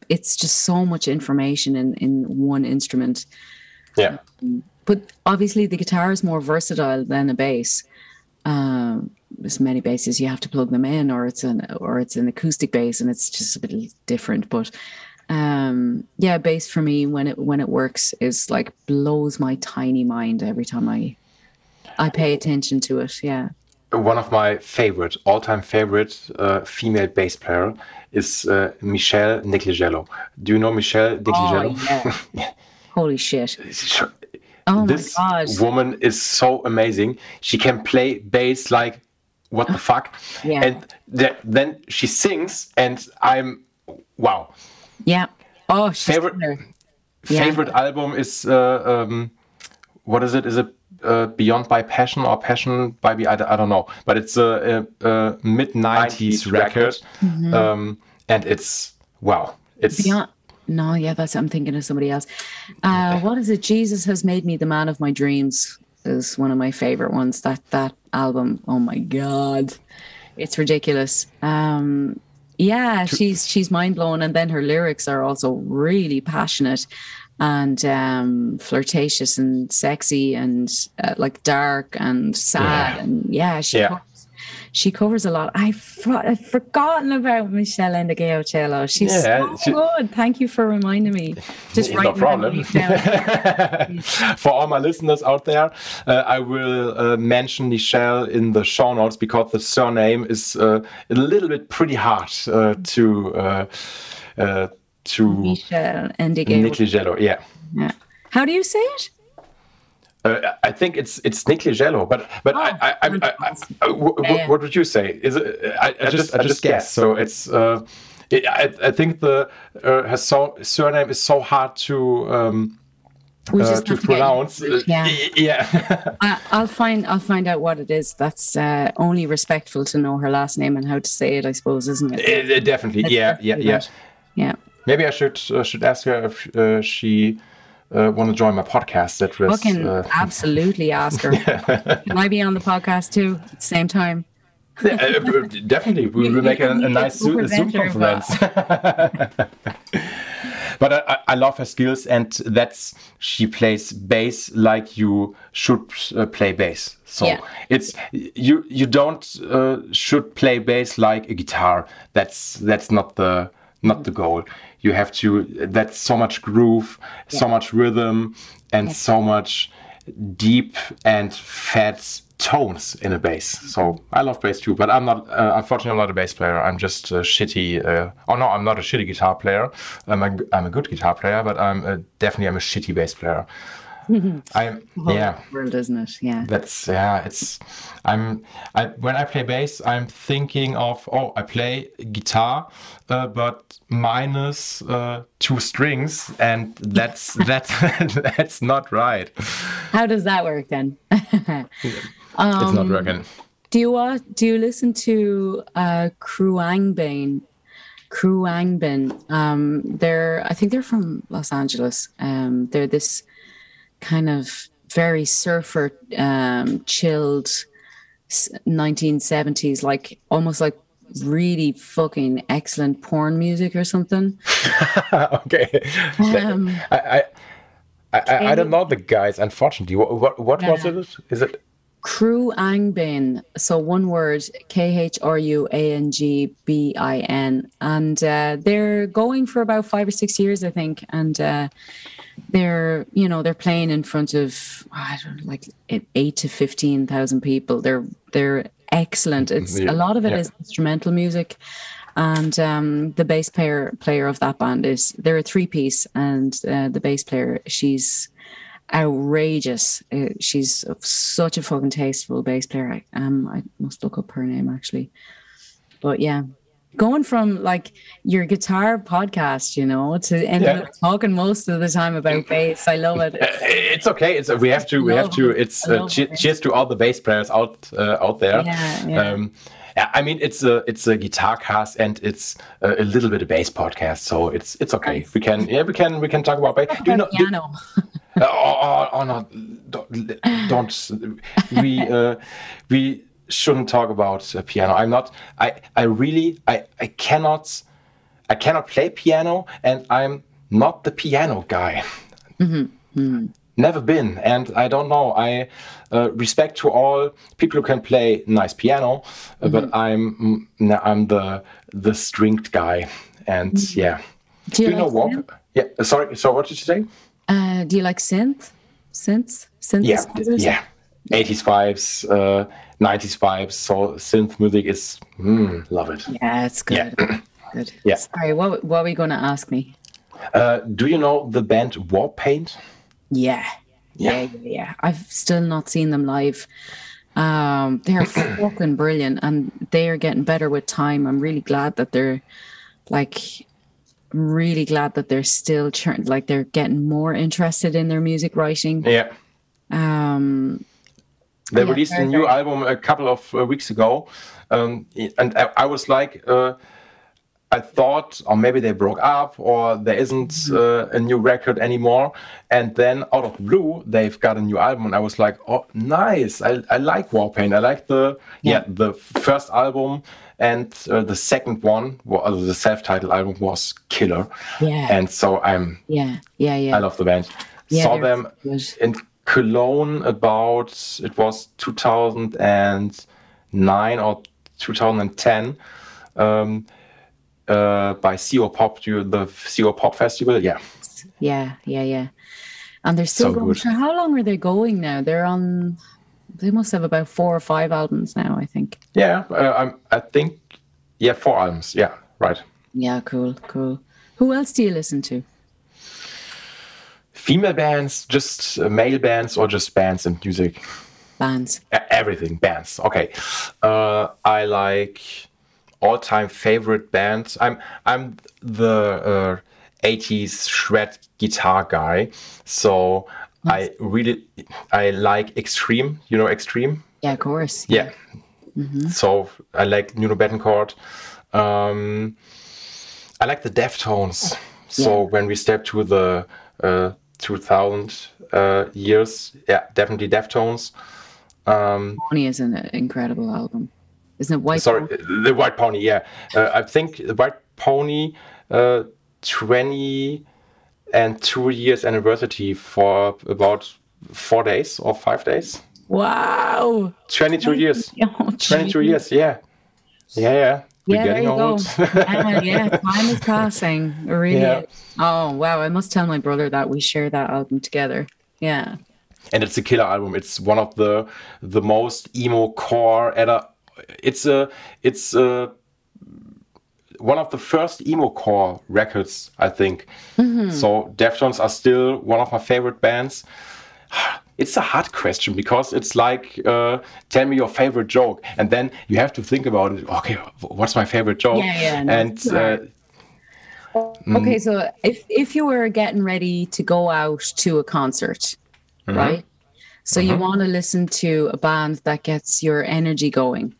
C: it's just so much information in in one instrument.
B: Yeah.
C: but obviously the guitar is more versatile than a bass. Um there's many basses you have to plug them in or it's an or it's an acoustic bass and it's just a bit different. But um yeah bass for me when it when it works is like blows my tiny mind every time i i pay attention to it. Yeah
B: One of my favorite, all-time favorite uh, female bass player is uh, Michelle Nigligello. Do you know Michelle Nigligello?
C: Oh, yeah. Holy shit. Oh
B: this
C: my god.
B: woman is so amazing. She can play bass like what the fuck,
C: Yeah.
B: and th- then she sings, and I'm wow.
C: Yeah. Oh,
B: Favorite-
C: killer. Yeah.
B: Favorite album is uh, um, what is it? Is it uh, Beyond by Passion or Passion by Be? I don't know, but it's a, a, a mid '90s record, um, and it's wow. It's
C: Mm-hmm. Beyond. No, yeah, that's I'm thinking of somebody else. Uh, what is it? Jesus has made me the man of my dreams is one of my favorite ones. That that album. Oh my god, it's ridiculous. Um, yeah, she's she's mind blowing, and then her lyrics are also really passionate and um, flirtatious and sexy and uh, like dark and sad
B: Yeah.
C: and yeah, she
B: Yeah.
C: covers, she covers a lot. I for, I've forgotten about Meshell Ndegeocello. She's
B: Yeah,
C: so
B: she-
C: good. Thank you for reminding me. Just
B: no problem. For all my listeners out there, uh, I will uh, mention Michelle in the show notes because the surname is uh, a little bit pretty hard uh, to uh, uh, to
C: Meshell Ndegeocello.
B: Nigligello. Yeah.
C: Yeah. How do you say it?
B: Uh, I think it's it's Nigligello, but but I, I, I, I, I, I- wh- wh-
C: Yeah.
B: what would you say? Is it? I, I just I just guess. So it's. Uh, it, I, I think the uh, her so, surname is so hard to um,
C: We
B: uh,
C: just
B: to
C: have to get
B: pronounce.
C: to. Yeah.
B: Yeah.
C: I, I'll find I'll find out what it is. That's uh, only respectful to know her last name and how to say it. I suppose, isn't it?
B: Uh, uh, definitely.
C: Let's
B: Yeah.
C: just
B: Yeah.
C: do
B: Yeah.
C: Yeah.
B: Maybe I should uh, should ask her if uh, she uh, want to join my podcast. That was uh,
C: absolutely ask her. Can I be on the podcast too at the same time?
B: yeah, uh, definitely we will make a, a nice Zoom, Zoom conference. but I, I- I love her skills, and that's she plays bass like you should uh, play bass. So
C: Yeah.
B: it's you you don't uh, should play bass like a guitar. That's that's not the not the goal. You have to. That's so much groove, so much rhythm, and so much deep and fat tones in a bass. So I love bass too, but I'm not. Uh, unfortunately, I'm not a bass player. I'm just a shitty. Uh, oh no, I'm not a shitty guitar player. I'm a, I'm a good guitar player, but I'm a, definitely I'm a shitty bass player. I'm yeah.
C: World, isn't it? Yeah.
B: That's yeah. It's I'm I when I play bass, I'm thinking of oh I play guitar, uh, but minus uh, two strings, and that's that's that's not right.
C: How does that work then?
B: it's not working.
C: do you uh, do you listen to uh Khruangbin? Crew Angbin. Um, they're I think they're from Los Angeles. Um, they're this kind of very surfer, um, chilled 1970s, like almost like really fucking excellent porn music or something.
B: okay. Um, I, I, I, I, don't know the guys, unfortunately. What, what, what was it? Is it
C: Khruangbin. So one word, K H R U A N G B I N. And uh, they're going for about five or six years, I think. And uh, they're, you know, they're playing in front of, I don't know, like eight to 15,000 people. They're, they're excellent. It's yeah. a lot of it yeah. is instrumental music. And um, the bass player player of that band is they're a three piece, and uh, the bass player she's outrageous. Uh, she's such a fucking tasteful bass player. I, um, I must look up her name actually. But yeah, going from like your guitar podcast, you know, to end yeah. up talking most of the time about bass. I love it.
B: It's, okay. It's we have to we have to. It's uh, cheers, cheers to all the bass players out uh, out there. Yeah, yeah. Um, I mean, it's a it's a guitar cast and it's a, a, little bit of bass podcast, so it's it's okay. We can yeah we can we can talk about bass.
C: Do you know, piano.
B: Do, oh, oh, oh, no! Don't, don't we uh, we shouldn't talk about uh, piano. I'm not. I I really I I cannot I cannot play piano, and I'm not the piano guy. Mm-hmm. Mm-hmm. Never been, and I don't know. I uh, respect to all people who can play nice piano, uh, mm-hmm. but I'm mm, I'm the the stringed guy, and mm-hmm. yeah.
C: Do you, do you like know
B: what? Yeah. Sorry. So what did you say?
C: Uh, do you like synth? Synths?
B: Synthesizers? Yeah, yeah. 80s vibes, uh, 90s vibes. So synth music is, mm, love it.
C: Yeah, it's good. Yeah. good.
B: Yeah.
C: Sorry, what, what were you going to ask me?
B: Uh, do you know the band Warpaint?
C: Yeah. Yeah. yeah. Yeah, I've still not seen them live. Um, they're fucking brilliant and they are getting better with time. I'm really glad that they're like really glad that they're still turn like they're getting more interested in their music writing.
B: Yeah. Um, they yeah, released a new album a couple of uh, weeks ago, um, and I, I, was like, uh, I thought, or maybe they broke up, or there isn't mm-hmm. uh, a new record anymore. And then out of blue, they've got a new album, and I was like, oh, nice! I, I like Warpaint. I like the yeah, yeah the first album and uh, the second one, well, the self-titled album, was killer.
C: Yeah.
B: And so I'm.
C: Yeah, yeah, yeah.
B: I love the band. Yeah, Saw them good. in Cologne about it was 2009 or 2010. Um, uh, by CO Pop, the CO Pop Festival. Yeah.
C: Yeah, yeah, yeah. And they're still so going. Good. How long are they going now? They're on they must have about four or five albums now, I think.
B: Yeah, uh, I think, yeah, four albums. Yeah, right.
C: Yeah, cool, cool. Who else do you listen to?
B: Female bands, just uh, male bands, or just bands and music?
C: Bands.
B: everything, bands. Okay. Uh, I like all-time favorite bands. I'm I'm the 80s uh, shred guitar guy, so I really I like Extreme. You know Extreme?
C: Yeah, of course.
B: Yeah. Mm-hmm. So I like Nuno Bettencourt. Um, I like the Deftones. So yeah. when we step to the uh, 2000 uh, years, yeah, definitely Deftones.
C: Um, Pony is an incredible album, isn't it? White.
B: Pony sorry, Pony? the White Pony. Yeah, uh, I think the White Pony. Uh, 20 and two years anniversary for about four days or five days.
C: Wow.
B: 22 years. Oh, 22 years, yeah. Yeah, yeah.
C: Yeah, there you go. yeah, yeah, time is passing. Really. Yeah. Oh, wow. I must tell my brother that we share that album together. Yeah.
B: And it's a killer album. It's one of the the most emo core. It's a it's a one of the first emo core records, I think. Mm-hmm. So Deftones are still one of my favorite bands. It's a hard question because it's like, uh, tell me your favorite joke, and then you have to think about it. Okay, what's my favorite joke?
C: Yeah, yeah. No,
B: and uh,
C: mm. okay, so if if you were getting ready to go out to a concert, mm-hmm. right? So mm-hmm. you want to listen to a band that gets your energy going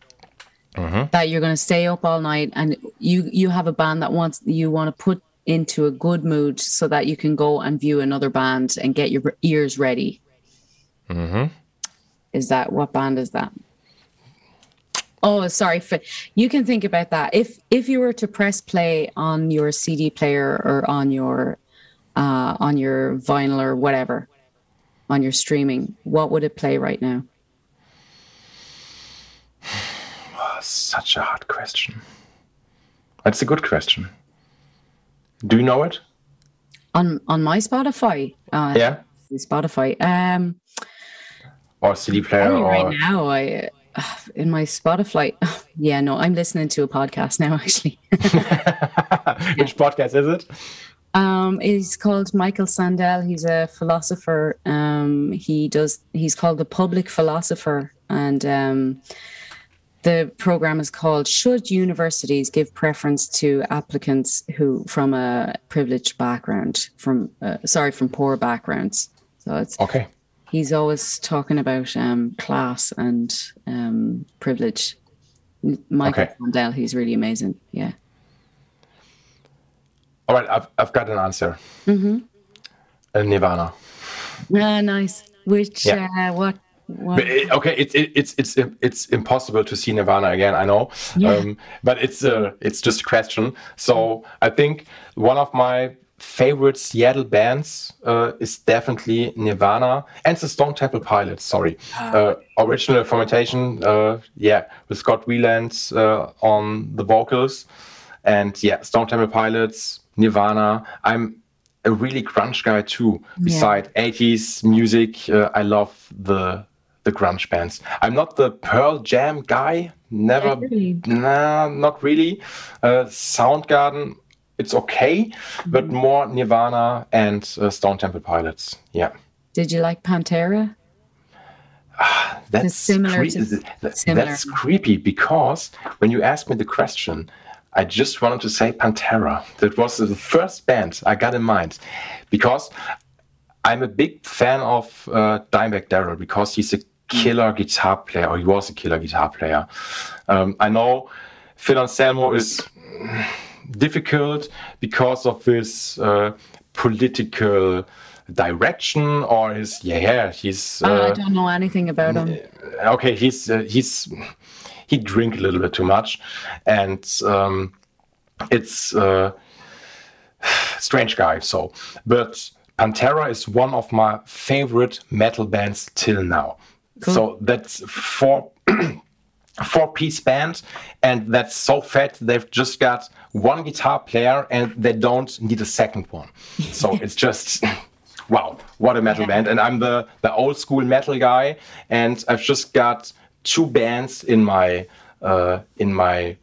C: that you're going to stay up all night and you you have a band that wants you want to put into a good mood so that you can go and view another band and get your ears ready. Is that what band is that? Oh, sorry. You can think about that. If if you were to press play on your CD player or on your uh, on your vinyl or whatever, on your streaming, what would it play right now?
B: Such a hard question. That's a good question. Do you know it?
C: On on my Spotify, uh,
B: Yeah.
C: Spotify. Um,
B: Or CD player or
C: right now, I in my Spotify. Yeah, no, I'm listening to a podcast now. Actually,
B: which podcast is it?
C: um, he's called Michael Sandel. He's a philosopher. Um, he does. He's called the Public Philosopher, and um, the program is called "Should Universities Give Preference to Applicants Who from a Privileged Background, from uh, sorry, from poor backgrounds." So it's
B: Okay.
C: He's always talking about um, class and um, privilege. Michael
B: Okay.
C: He's really amazing. Yeah.
B: All right, I've, I've got an answer. Mm-hmm. Nirvana.
C: Ah, nice. Which
B: Yeah.
C: uh, what? What?
B: It- okay, it's it, it's it's it's impossible to see Nirvana again. I know,
C: Yeah.
B: um, but it's uh, it's just a question. So I think one of my favorite Seattle bands uh, is definitely Nirvana and the Stone Temple Pilots. Sorry, uh, original formation. Uh, yeah, with Scott Weiland uh, on the vocals, and yeah, Stone Temple Pilots, Nirvana. I'm a really grunge guy too. Beside 80s music, uh, I love the the grunge bands. I'm not the Pearl Jam guy. Never,
C: Really?
B: nah, not really. Uh, Soundgarden, it's okay, but more Nirvana and uh, Stone Temple Pilots. Yeah,
C: Did you like Pantera?
B: that's
C: similar
B: cre-
C: to- similar.
B: that's creepy because when you asked me the question, I just wanted to say Pantera. That was the first band I got in mind because I'm a big fan of uh, Dimebag Darrell because he's a killer guitar player, or he was a killer guitar player. Um, I know Phil Anselmo is difficult because of his uh, political direction or his yeah, yeah he's
C: Oh,
B: uh,
C: I don't know anything about him.
B: okay he's uh, he's he drink a little bit too much and um it's uh strange guy so. But pantera is one of my favorite metal bands till now. So that's four four piece band and that's so fat they've just got one guitar player and they don't need a second one. So it's just wow what a metal band. And i'm the the old school metal guy and i've just got two bands in my uh in my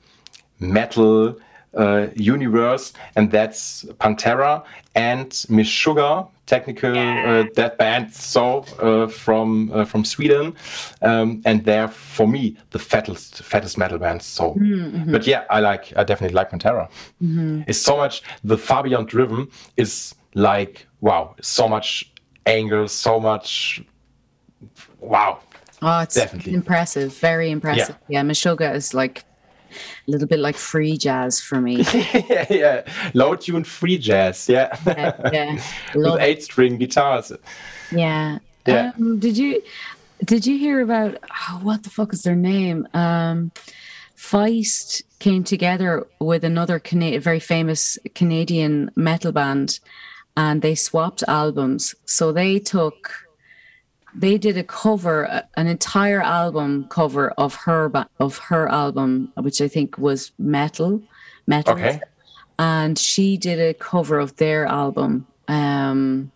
B: metal uh, universe, and that's Pantera and Meshuggah, technical uh, that band, so uh, from uh, from Sweden, um, and they're for me the fattest fattest metal band. So, but yeah, I like I definitely like Pantera. It's so much the far beyond driven is like wow, so much anger, so much wow.
C: Oh, it's
B: Definitely.
C: impressive. Very impressive. Yeah, Meshuggah is like a little bit like free jazz for me.
B: yeah, yeah, low tune free jazz, yeah,
C: yeah, yeah.
B: with eight string guitars.
C: Yeah.
B: Yeah.
C: Um, did you did you hear about oh, what the fuck is their name? Um, Feist came together with another Cana- very famous Canadian metal band, and they swapped albums. So they took they did a cover, an entire album cover of her of her album, which I think was metal, metal
B: Okay.
C: and she did a cover of their album um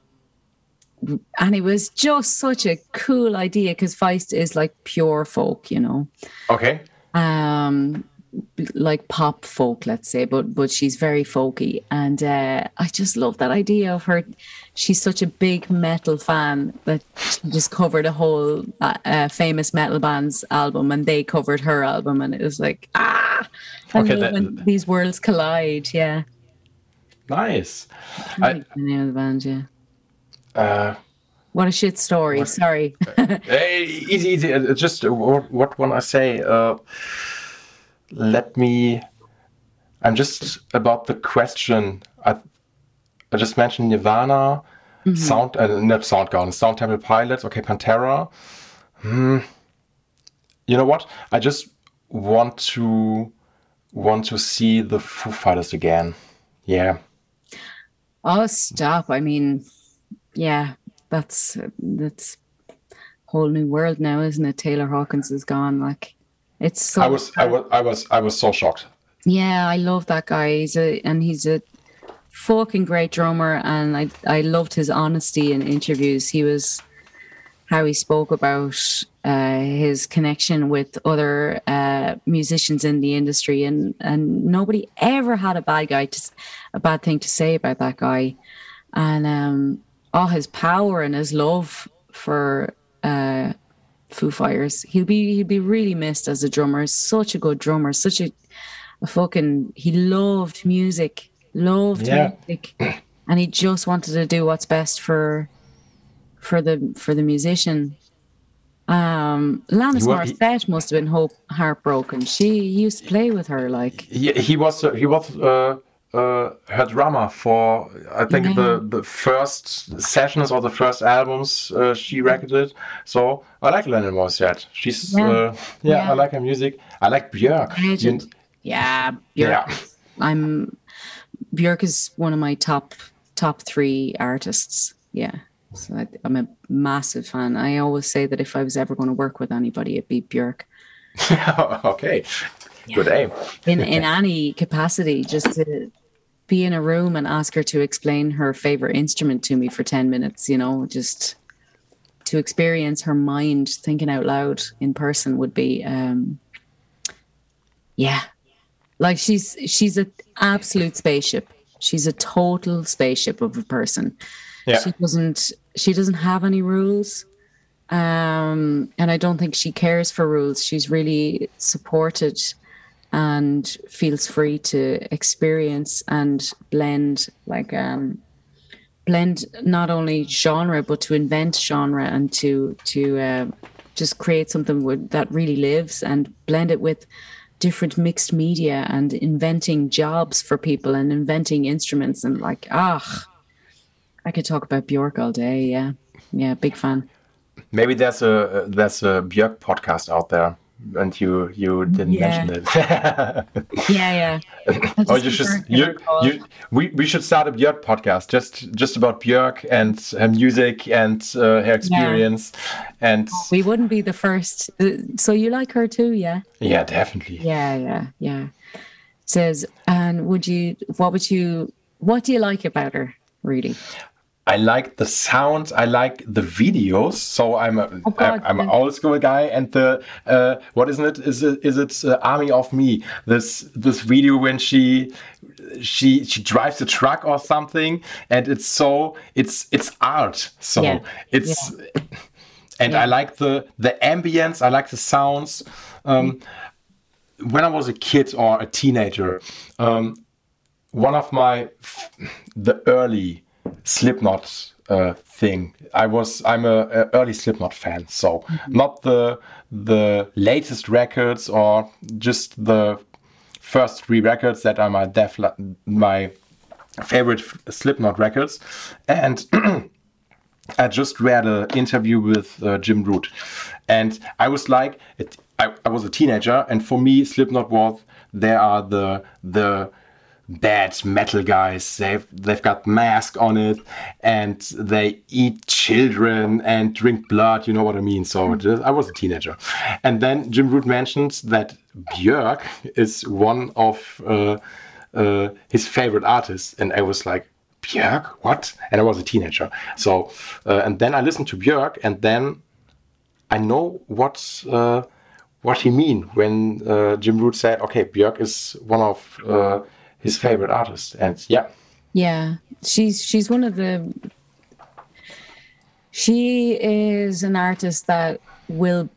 C: and it was just such a cool idea because feist is like pure folk you know
B: Okay.
C: um like pop folk let's say but but she's very folky and uh i just love that idea of her she's such a big metal fan that she just covered a whole uh, uh, famous metal band's album and they covered her album and it was like ah I
B: Okay, that-
C: when these worlds collide yeah
B: Nice.
C: I the name of the band, yeah.
B: uh,
C: What a shit story. Sorry.
B: hey, easy, easy. Uh, Just uh, what, what one I say? Uh, let me. I'm just about the question. I, I just mentioned Nirvana, mm-hmm. Sound, uh, not Soundgarden, Stone Temple Pilots, okay, Pantera. Hmm. You know what? I just want to want to see the Foo Fighters again. Yeah.
C: Oh, stop! I mean, yeah, that's that's whole new world now, isn't it? Taylor Hawkins is gone. Like, it's so.
B: I was, I was, I was, I was so shocked.
C: Yeah, I love that guy. He's a and he's a fucking great drummer, and I I loved his honesty in interviews. He was how he spoke about uh, his connection with other uh, musicians in the industry, and and nobody ever had a bad guy to a bad thing to say about that guy, and um, all his power and his love for uh, Foo Fighters. He'll be he'll be really missed as a drummer. Such a good drummer. Such a, a fucking. He loved music. Loved yeah. music, and he just wanted to do what's best for for the for the musician. Um, Alanis Morissette must have been hope, heartbroken. She used to play with her, like
B: he, he was he was uh, uh, her drummer for I think yeah. the the first sessions or the first albums uh, she recorded. So I like Alanis Morissette. She's yeah. Uh, yeah, yeah, I like her music. I like Björk.
C: You, yeah, Björk. Yeah. I'm Björk is one of my top top three artists. Yeah. So I, am a massive fan. I always say that if I was ever going to work with anybody, it'd be Björk.
B: okay, yeah. good aim.
C: in in any capacity, just to be in a room and ask her to explain her favorite instrument to me for ten minutes. You know, just to experience her mind thinking out loud in person would be, um, yeah, like she's she's an absolute spaceship. She's a total spaceship of a person. Yeah. She doesn't she doesn't have any rules. Um, and I don't think she cares for rules. She's really supported and feels free to experience and blend like um blend not only genre but to invent genre and to to uh, just create something with, that really lives and blend it with different mixed media and inventing jobs for people and inventing instruments and like ah I could talk about Björk all day. Yeah, yeah, big fan.
B: Maybe there's a there's a Björk podcast out there, and you you didn't yeah. mention it.
C: yeah, yeah.
B: or you should you, you we, we should start a Björk podcast just just about Björk and her music and uh, her experience, yeah. and
C: we wouldn't be the first. Uh, so you like her too, yeah?
B: Yeah, definitely.
C: Yeah, yeah, yeah. Says, and would you? What would you? What do you like about her? Really?
B: I like the sounds. I like the videos. So I'm a, oh God, I'm, an old school guy. And the uh, what isn't it? Is it is it uh, Army of Me? This this video when she she she drives a truck or something, and it's so it's it's art. So yeah. it's yeah. and yeah. I like the the ambience. I like the sounds. Um, when I was a kid or a teenager, um, one of my the early Slipknot uh, thing. I was I'm a, a early Slipknot fan, so mm-hmm. not the the latest records or just the first three records that are my def my favorite Slipknot records, and. I just read an interview with uh, Jim Root, and I was like, it, I, I was a teenager, and for me, Slipknot was there are the the bad metal guys. They've they've got mask on it, and they eat children and drink blood. You know what I mean? So hmm. I was a teenager, and then Jim Root mentions that Björk is one of uh, uh, his favorite artists, and I was like. Björk, what? And I was a teenager. So, uh, and then I listened to Björk, and then I know what uh, what he mean when uh, Jim Root said, "Okay, Björk is one of uh, his favorite artist. And yeah.
C: Yeah. She's she's one of the she is an artist that will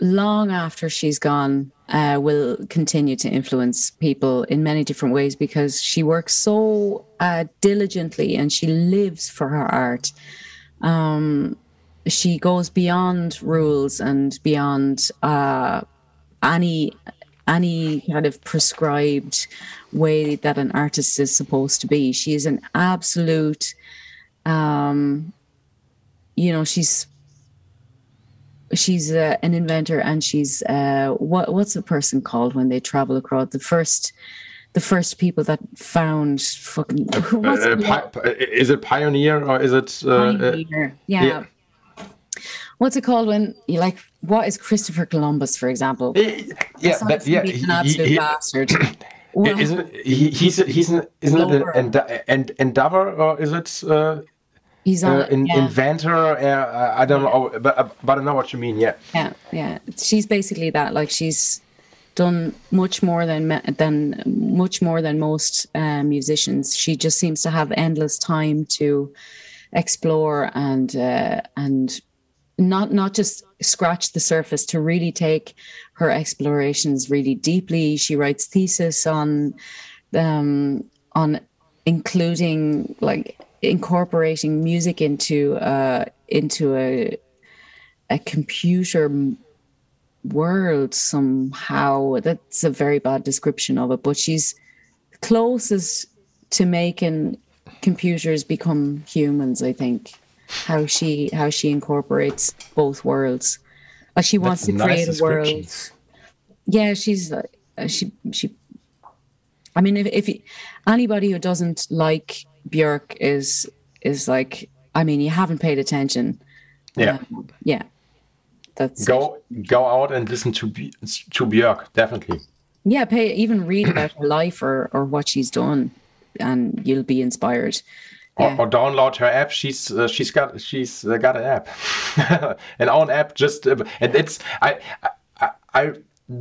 C: long after she's gone uh, will continue to influence people in many different ways because she works so uh, diligently and she lives for her art. Um, she goes beyond rules and beyond uh, any any kind of prescribed way that an artist is supposed to be. She is an absolute, um, you know, she's she's uh, an inventor and she's uh, what what's a person called when they travel across the first the first people that found fucking
B: uh, uh, is it pioneer or is it uh,
C: pioneer yeah. yeah. What's it called when you like? What is Christopher Columbus, for example?
B: Yeah, that, yeah,
C: an absolute he, bastard.
B: Well, isn't he, he's he's an, isn't it an, an, endeavor or is it uh,
C: He's on
B: uh, in, yeah. inventor. Uh, I don't know, but but I know what you mean. Yeah.
C: Yeah, yeah. She's basically that. Like she's done much more than than much more than most uh, musicians. She just seems to have endless time to explore and uh, and not not just scratch the surface to really take her explorations really deeply. She writes thesis on um, on including like incorporating music into uh, into a a computer world somehow. That's a very bad description of it, but she's closest to making computers become humans. I think how she how she incorporates both worlds. Like she wants That's to create a world. Yeah, she's uh, she she. I mean, if if anybody who doesn't like Björk is is like I mean you haven't paid attention.
B: Yeah.
C: Um, yeah. That's
B: go go out and listen to to Björk definitely.
C: Yeah, pay even read about her life or or what she's done, and you'll be inspired.
B: Yeah. Or, or, download her app. She's uh, she's got she's uh, got an app, an own app. Just uh, and it's I, I I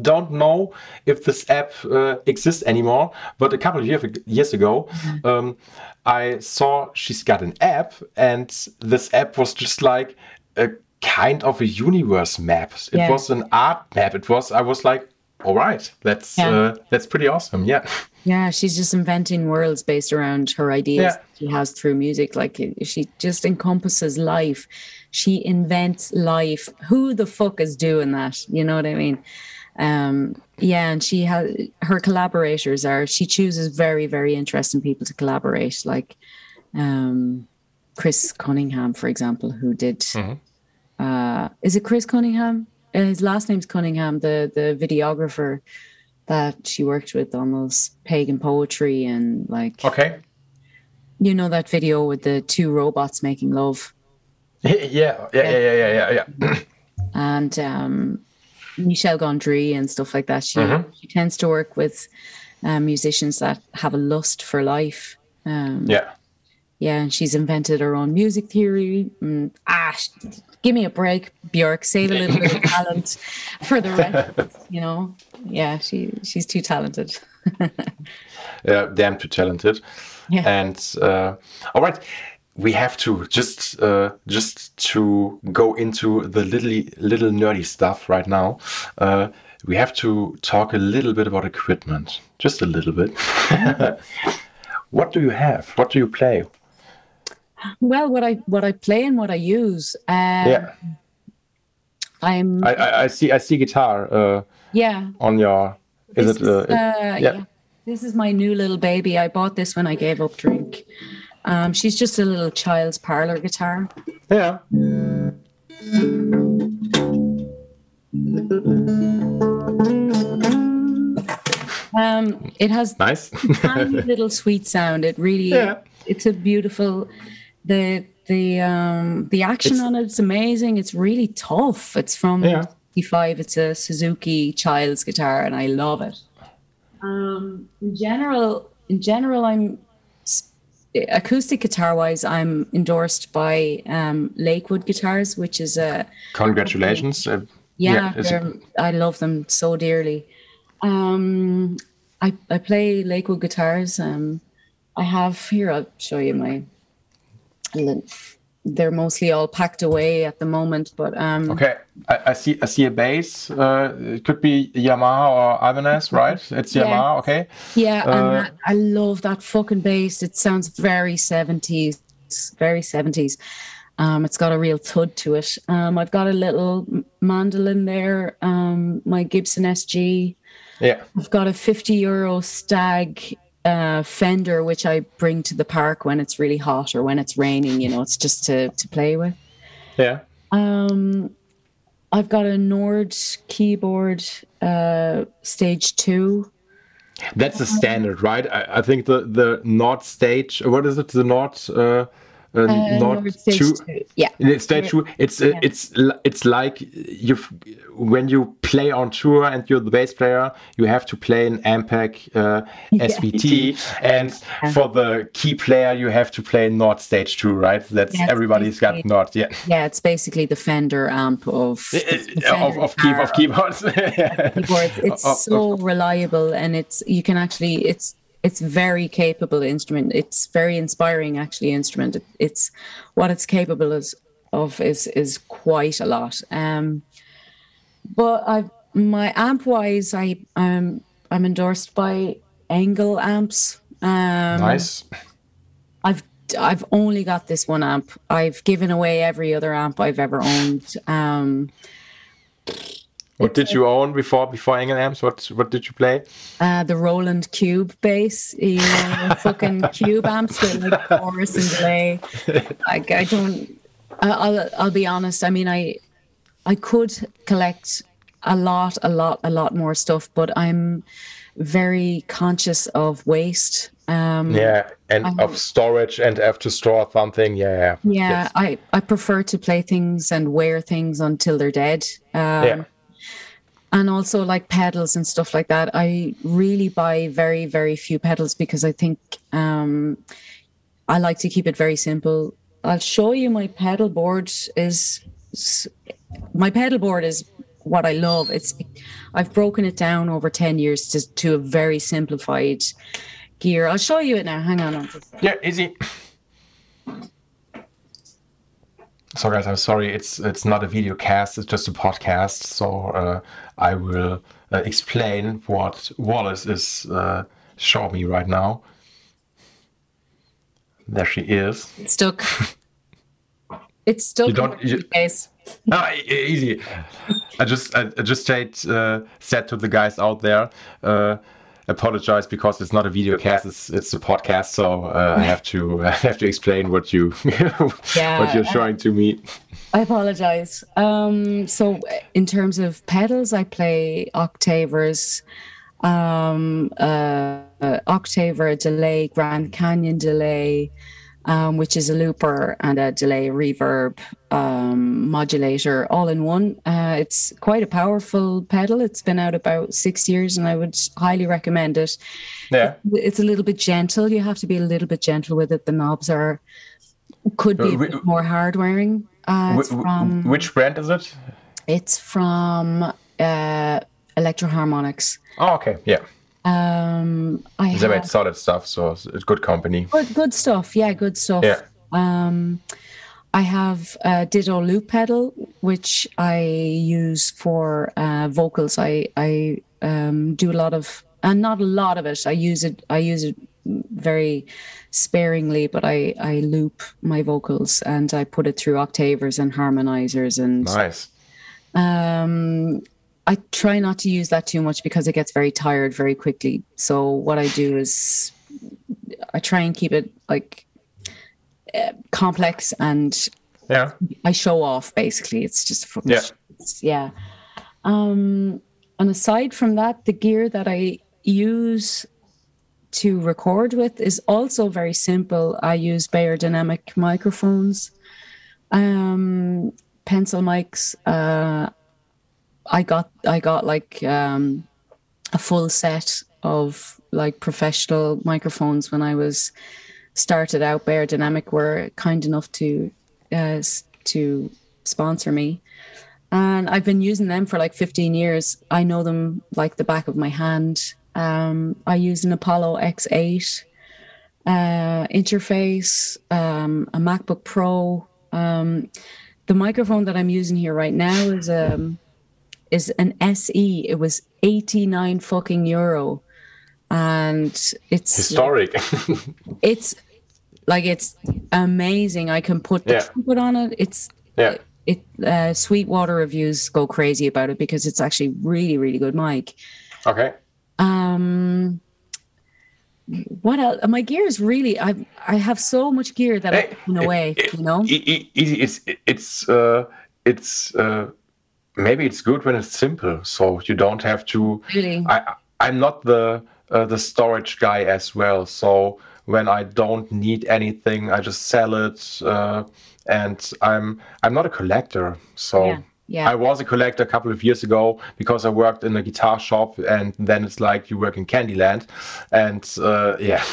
B: don't know if this app uh, exists anymore, but a couple of year, years ago, mm-hmm. um, I saw she's got an app, and this app was just like a kind of a universe map. It yeah. was an art map. It was. I was like, all right, that's yeah. uh, that's pretty awesome. Yeah.
C: Yeah, she's just inventing worlds based around her ideas yeah. she has through music. Like she just encompasses life. She invents life. Who the fuck is doing that? You know what I mean? Um, yeah, and she has her collaborators are she chooses very very interesting people to collaborate, like um, Chris Cunningham, for example, who did. Mm-hmm. Uh, is it Chris Cunningham? His last name's Cunningham, the the videographer that she worked with almost pagan poetry and like
B: okay
C: you know that video with the two robots making love
B: yeah yeah yeah yeah yeah yeah, yeah.
C: and um Michel Gondry and stuff like that. She mm-hmm. she tends to work with um, musicians that have a lust for life. Um,
B: yeah,
C: yeah, and she's invented her own music theory. Mm, ah, give me a break, Björk. Save a little bit of talent for the rest. You know, yeah, she she's too talented.
B: yeah, damn too talented. Yeah. And uh, all right we have to just uh, just to go into the little little nerdy stuff right now. Uh, we have to talk a little bit about equipment, just a little bit. what do you have? What do you play?
C: Well, what I what I play and what I use. Um, yeah. I'm.
B: I, I, I, see. I see guitar. Uh,
C: yeah.
B: On your. Is
C: this
B: it? Uh,
C: is, yeah. yeah. This is my new little baby. I bought this when I gave up drink. Um, she's just a little child's parlor guitar.
B: Yeah.
C: Um, it has
B: nice
C: tiny little sweet sound. It really, yeah. it's a beautiful. The the um the action it's, on it's amazing. It's really tough. It's from yeah. 55. It's a Suzuki child's guitar, and I love it. Um, in general, in general, I'm acoustic guitar wise, I'm endorsed by um, Lakewood Guitars, which is a.
B: Congratulations.
C: Uh, yeah, yeah I love them so dearly. Um, I, I play Lakewood guitars. Um, I have here, I'll show you my they're mostly all packed away at the moment. But um,
B: okay, I, I see. I see a bass. Uh, it could be Yamaha or Ibanez, right? It's yeah. Yamaha. Okay.
C: Yeah, uh, and I love that fucking bass. It sounds very seventies, very seventies. Um, it's got a real thud to it. Um, I've got a little mandolin there. Um, my Gibson SG.
B: Yeah.
C: I've got a 50 euro Stagg uh, fender, which I bring to the park when it's really hot or when it's raining. You know, it's just to, to play with.
B: Yeah.
C: Um, I've got a Nord keyboard, uh, stage two.
B: That's the standard, right? I, I think the the Nord stage. What is it? The Nord. Uh, uh,
C: Uh,
B: Nord
C: Nord stage
B: two.
C: two. Yeah.
B: In stage two, it's uh,
C: Yeah.
B: it's it's like you when you play on tour and you're the bass player, you have to play an Ampeg uh, SVT, and for the key player, you have to play Nord stage two, right? That's
C: Yeah,
B: everybody's got
C: basically-
B: Nord, yeah.
C: Yeah, it's basically the Fender amp of the
B: of,
C: Fender
B: of, key, of keyboards.
C: keyboards. It's
B: Of- of-
C: so reliable, and it's you can actually it's it's very capable instrument. It's very inspiring actually instrument. It, it's what it's capable is, of is is quite a lot. Um, but I my amp wise, I um I'm endorsed by Engl amps. Um,
B: nice.
C: I've I've only got this one amp. I've given away every other amp I've ever owned. Um,
B: What did you own before before Engl amps? What what did you play?
C: uh, the Roland Cube bass, you know, fucking Cube amps with like chorus and delay. Like I don't. I- I'll I'll be honest. I mean, I I could collect a lot, a lot, a lot more stuff, but I'm very conscious of waste. Um,
B: Yeah, and
C: I'm-
B: of storage and have to store something. Yeah, yeah.
C: Yeah,
B: Yes.
C: I, I prefer to play things and wear things until they're dead. Um,
B: Yeah.
C: And also like pedals and stuff like that. I really buy very, very few pedals because I think um, I like to keep it very simple. I'll show you my pedal board is my pedal board is what I love. It's I've broken it down over 10 years to, to a very simplified gear. I'll show you it now. Hang on.
B: Yeah, easy. So guys, I'm sorry, it's it's not a video cast, it's just a podcast. So uh, I will uh, explain what Wallis is uh, showing me right now. There she is.
C: It's stuck. It's stuck.
B: You don't- you-
C: suitcase.
B: Ah, easy. I just I, I just said uh, said to the guys out there, uh, apologize because it's not a video cast, it's it's a podcast. So uh, I have to I have to explain what you
C: Yeah,
B: what you're showing to me.
C: I apologize. Um, so, in terms of pedals, I play octavers, um, uh, uh, octaver, delay, Grand Canyon delay, um, which is a looper and a delay reverb um, modulator all in one. Uh, it's quite a powerful pedal. It's been out about six years, and I would highly recommend it.
B: Yeah.
C: It's a little bit gentle. You have to be a little bit gentle with it. The knobs are could be a
B: Uh,
C: bit more hard wearing. Uh, it's
B: Wh- wh-
C: from
B: which brand is it?
C: it's from uh, Electro-Harmonix.
B: Oh, okay. Yeah.
C: Um, I
B: They made solid stuff, so it's good company.
C: good, good stuff. Yeah, good stuff.
B: Yeah.
C: Um, I have a Ditto loop pedal, which I use for uh, vocals. I I um, do a lot of, and not a lot of it. I use it. I use it very sparingly, but I I loop my vocals and I put it through octavers and harmonizers and
B: Nice.
C: um, I try not to use that too much because it gets very tired very quickly. So what I do is I try and keep it like uh, complex and
B: Yeah.
C: I show off basically. It's just fucking
B: Yeah.
C: it's- yeah. Um, and aside from that, the gear that I use to record with is also very simple. I use Beyerdynamic microphones, um, pencil mics. Uh, I got I got like um, a full set of like professional microphones when I was started out. Beyerdynamic were kind enough to uh, to sponsor me, and I've been using them for like 15 years. I know them like the back of my hand. Um, I use an Apollo X8 uh, interface, um, a MacBook Pro. Um, the microphone that I'm using here right now is um is an SE. It was 89 fucking euro, and it's
B: Historic.
C: it's like it's amazing. I can put the
B: Yeah.
C: trumpet on it. It's
B: yeah.
C: it uh, Sweetwater reviews go crazy about it because it's actually really really good mic.
B: Okay.
C: Um, what else? My gear is really. I I have so much gear that
B: Hey,
C: I put away.
B: it-
C: you know.
B: e- easy. It's it's uh, it's uh, maybe it's good when it's simple, so you don't have to.
C: Really.
B: I I'm not the uh, the storage guy as well, so when I don't need anything, I just sell it, uh, and I'm I'm not a collector, so.
C: Yeah, yeah.
B: I was a collector a couple of years ago because I worked in a guitar shop, and then it's like you work in Candyland, and uh, yeah,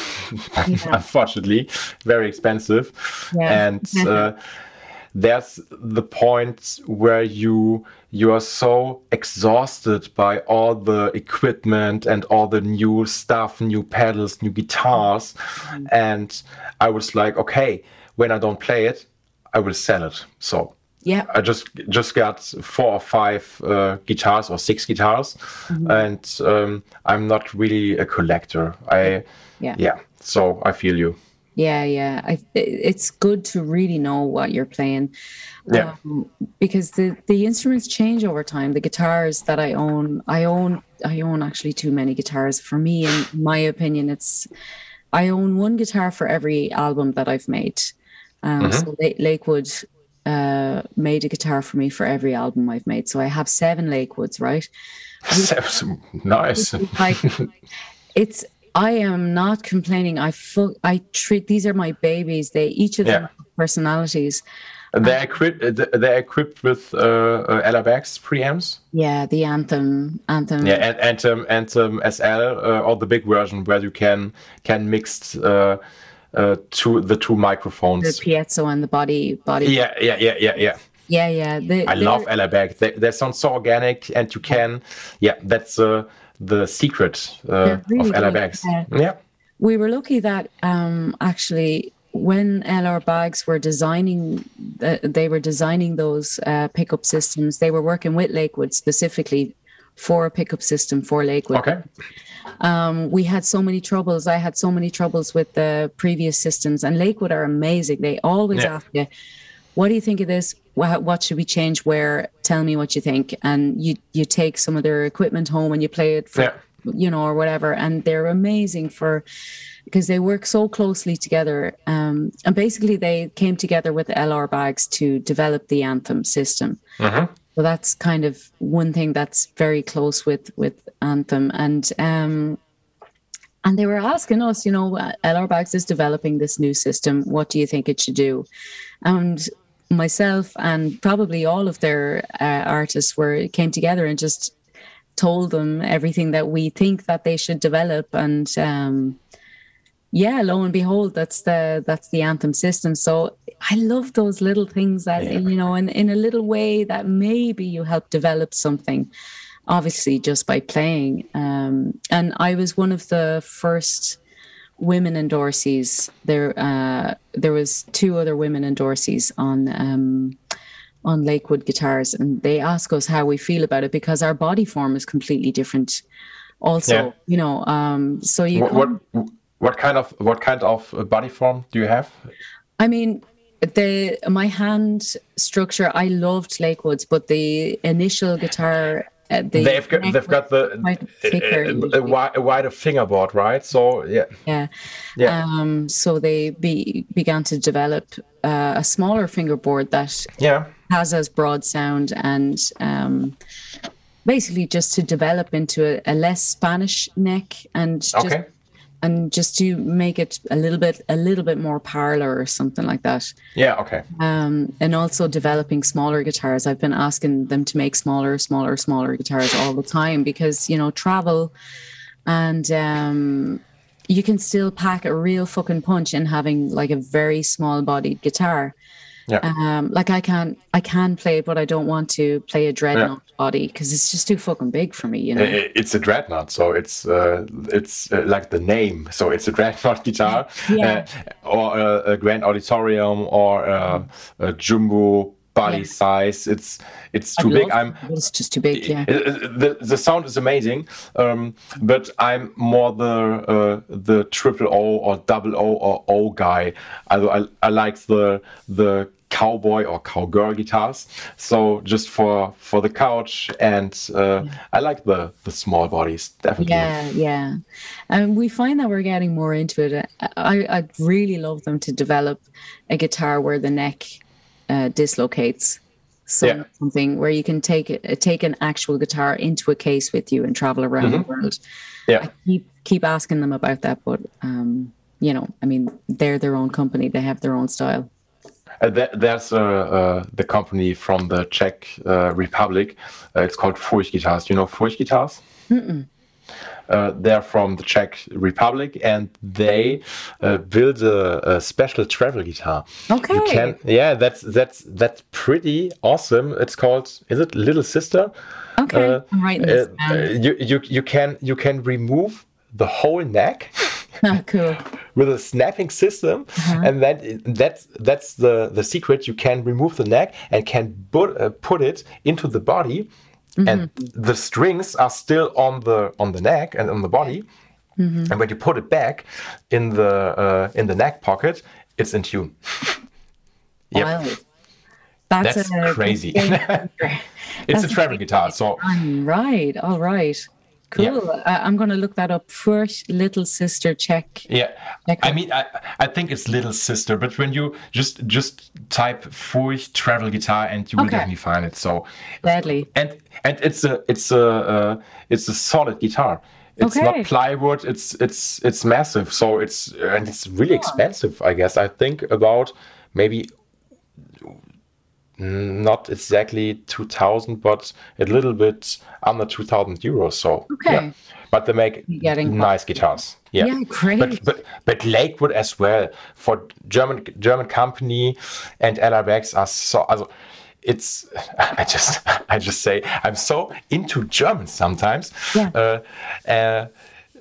B: unfortunately, very expensive.
C: Yeah.
B: And uh, there's the point where you you are so exhausted by all the equipment and all the new stuff, new pedals, new guitars, and I was like, okay, when I don't play it, I will sell it. So
C: yeah.
B: I just just got four or five uh, guitars or six guitars, and um, I'm not really a collector. I
C: Yeah.
B: yeah. So I feel you.
C: Yeah, yeah. I, it's good to really know what you're playing.
B: Yeah.
C: Um, because the the instruments change over time. The guitars that I own, I own I own actually too many guitars. For me, in my opinion, it's I own one guitar for every album that I've made. Um, So Lakewood uh, made a guitar for me for every album I've made. So I have seven Lakewoods, right?
B: nice.
C: like it's i am not complaining i fu- i treat these are my babies they each of them
B: Yeah.
C: have personalities
B: They're equipped. They're equipped with uh, uh, preamps.
C: yeah the anthem anthem
B: Yeah, and Anthem, Anthem SL, uh, or the big version where you can can mix uh, uh, two the two microphones.
C: the piezo and the body body
B: Yeah, yeah, yeah, yeah, yeah.
C: Yeah yeah they,
B: I love LR Baggs. They, they sound so organic, and you can, yeah, that's uh, the secret uh,
C: really
B: of
C: LR
B: Baggs.
C: yeah.
B: Yeah,
C: we were lucky that um actually when LR Baggs were designing, uh, they were designing those uh, pickup systems. They were working with Lakewood specifically for a pickup system for Lakewood.
B: okay.
C: um, we had so many troubles. I had so many troubles with the previous systems, and Lakewood are amazing. They always
B: Yeah.
C: ask you, "What do you think of this? What, what should we change? Where? Tell me what you think." And you you take some of their equipment home and you play it for
B: Yeah.
C: you know or whatever, and they're amazing for because they work so closely together. Um, and basically, they came together with LR Baggs to develop the Anthem system.
B: Mhm.
C: So that's kind of one thing that's very close with with Anthem, and um, and they were asking us, you know, LR Baggs is developing this new system. What do you think it should do? And myself and probably all of their uh, artists were came together and just told them everything that we think that they should develop. And um yeah lo and behold that's the that's the anthem system. So i love those little things that
B: Yeah.
C: you know in, in a little way that maybe you help develop something obviously just by playing. Um and i was one of the first women endorsees there uh there was two other women endorsees on um on lakewood guitars and they ask us how we feel about it because our body form is completely different also
B: Yeah.
C: you know um so you
B: What, what what kind of what kind of uh, body form do you have?
C: I mean, the my hand structure. I loved Lakewoods, but the initial guitar. Uh, the
B: they've got they've got the a, a, a wider fingerboard, right? So yeah,
C: yeah.
B: Yeah.
C: Um. So they be, began to develop uh, a smaller fingerboard that
B: yeah,
C: has as broad sound and um, basically just to develop into a, a less Spanish neck and just
B: okay,
C: and just to make it a little bit a little bit more parlor or something like that.
B: yeah, okay,
C: um, and also developing smaller guitars. I've been asking them to make smaller, smaller, smaller guitars all the time because you know travel, and um, you can still pack a real fucking punch in having like a very small bodied guitar.
B: Yeah.
C: Um, like I can I can play, it, but I don't want to play a dreadnought body because it's just too fucking big for me. You know.
B: It's a dreadnought, so it's uh, it's uh, like the name. So it's a dreadnought guitar,
C: Yeah.
B: uh, or a, a grand auditorium, or a, a jumbo body
C: Yeah.
B: size. It's it's too big. I'm
C: it's just too big. Yeah.
B: The the sound is amazing, um, but I'm more the uh, the triple O or double O or O guy. I, I, I like the the cowboy or cowgirl guitars. So just for for the couch, and uh, I like the the small bodies definitely.
C: Yeah, yeah, and we find that we're getting more into it. I I'd really love them to develop a guitar where the neck uh, dislocates. So
B: Yeah.
C: something where you can take it, take an actual guitar into a case with you and travel around the world.
B: Yeah.
C: I keep keep asking them about that, but um, you know, I mean, they're their own company; they have their own style.
B: Uh, there, there's uh, uh, the company from the Czech uh, Republic. Uh, it's called Furch Guitars. You know Furch Guitars? Uh, they're from the Czech Republic, and they uh, build a, a special travel guitar.
C: Okay.
B: You can, yeah, that's that's that's pretty awesome. It's called, is it Little Sister?
C: Okay,
B: Uh,
C: I'm writing this down.
B: you you you can you can remove the whole neck.
C: Ah, cool.
B: with a snapping system and that that's that's the the secret you can remove the neck and can put uh, put it into the body and the strings are still on the on the neck and on the body and when you put it back in the uh, in the neck pocket it's in tune Yep.
C: Wow. That's,
B: That's
C: a
B: crazy.
C: it's
B: it's a travel guitar so
C: Right. All right. Cool.
B: Yeah.
C: I, I'm going to look that up. First, little sister check.
B: Yeah,
C: Check
B: I mean, I, I think it's little sister, but when you just just type Furch travel guitar and you will definitely find it. So,
C: Deadly.
B: and and it's a it's a uh, it's a solid guitar. It's
C: Okay.
B: not plywood. It's it's it's massive. So it's and it's really expensive. I guess I think about maybe not exactly two thousand, but a little bit under two thousand euros. So
C: Okay.
B: but they make
C: getting
B: nice guitars. Yeah,
C: Yeah, great.
B: But but but Lakewood as well for German German company and LR Baggs are so. Also, it's I just I just say I'm so into German sometimes.
C: Yeah.
B: Uh, uh,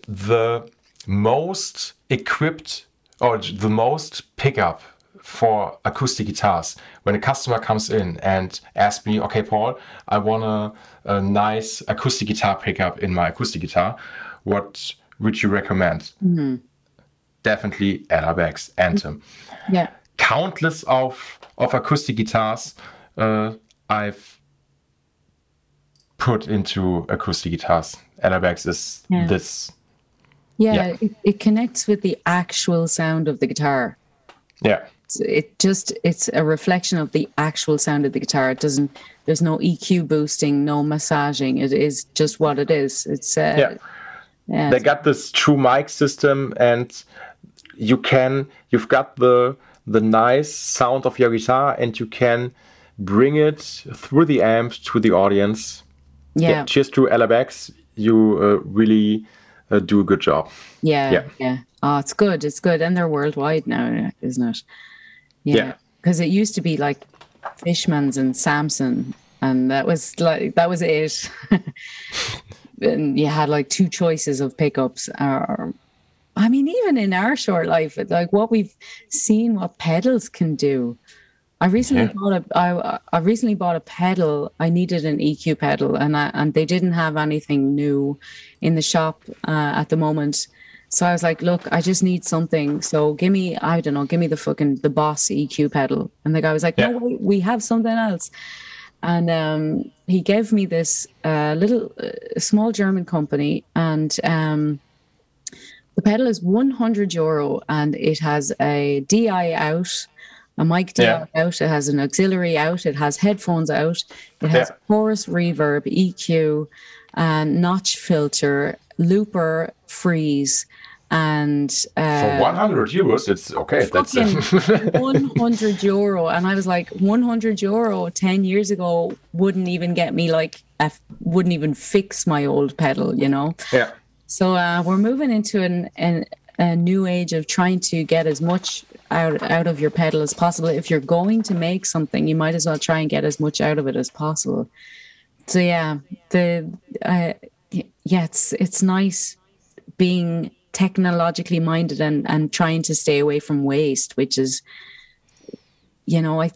B: the most equipped or the most pickup for acoustic guitars when a customer comes in and asks me okay paul i want a, a nice acoustic guitar pickup in my acoustic guitar what would you recommend definitely LR Baggs Anthem
C: Yeah.
B: countless of of acoustic guitars uh, I've put into acoustic guitars. LR Baggs is
C: Yeah.
B: this.
C: Yeah.
B: Yeah.
C: It, it connects with the actual sound of the guitar.
B: Yeah,
C: It just, it's a reflection of the actual sound of the guitar. It doesn't, there's no EQ boosting, no massaging. It is just what it is. It's, uh,
B: yeah.
C: yeah.
B: They got this true mic system, and you can you've got the the nice sound of your guitar, and you can bring it through the amp to the audience.
C: yeah.
B: cheers to. You uh, really uh, do a good job.
C: Yeah,
B: Yeah.
C: yeah. Oh, it's good. It's good, and they're worldwide now, isn't it?
B: Yeah.
C: Because it used to be like Fishman's and Samson, and that was like that was it. and you had like two choices of pickups. Or, I mean, even in our short life, like what we've seen, what pedals can do. I recently
B: Yeah.
C: bought a I, I recently bought a pedal. I needed an EQ pedal, and I, and they didn't have anything new in the shop uh, at the moment. So I was like, look, I just need something. So give me, I don't know, give me the fucking the Boss EQ pedal. And the guy was like,
B: Yeah.
C: no, wait, we have something else. And um, he gave me this uh, little uh, small German company, and um, the pedal is 100 euro, and it has a DI out, a mic DI
B: Yeah.
C: out. It has an auxiliary out. It has headphones out. It has
B: Yeah.
C: chorus reverb, EQ, and notch filter, looper, freeze, and uh,
B: For 100 euros, it's okay. That's
C: fucking 100 euro. And I was like, 100 euro 10 years ago wouldn't even get me like, f- wouldn't even fix my old pedal, you know?
B: yeah.
C: So uh, we're moving into an, an, a new age of trying to get as much out, out of your pedal as possible. If you're going to make something, you might as well try and get as much out of it as possible. So yeah, the y- yeah, it's it's nice being technologically minded and and trying to stay away from waste, which is, you know, I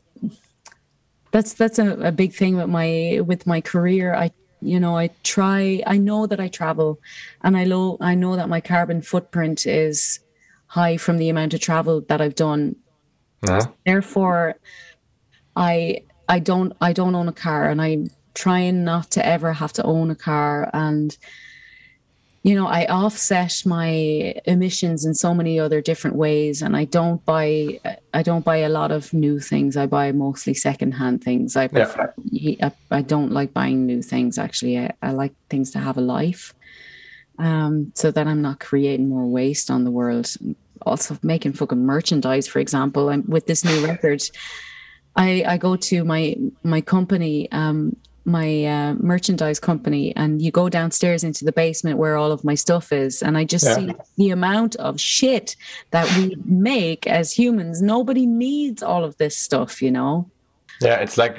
C: that's that's a, a big thing with my with my career. I you know I try. I know that I travel, and I know I know that my carbon footprint is high from the amount of travel that I've done
B: Uh-huh.
C: therefore I I don't I don't own a car, and I'm trying not to ever have to own a car and you know, I offset my emissions in so many other different ways, and I don't buy. I don't buy a lot of new things. I buy mostly secondhand things. I prefer. Yeah. I, I, don't like buying new things. Actually, I, I like things to have a life, um, so that I'm not creating more waste on the world. Also, making fucking merchandise, for example. I'm with this new record. I I go to my my company. Um, my uh, merchandise company and you go downstairs into the basement where all of my stuff is. And i just yeah. see the amount of shit that we make as humans. Nobody needs all of this stuff you know?
B: Yeah it's like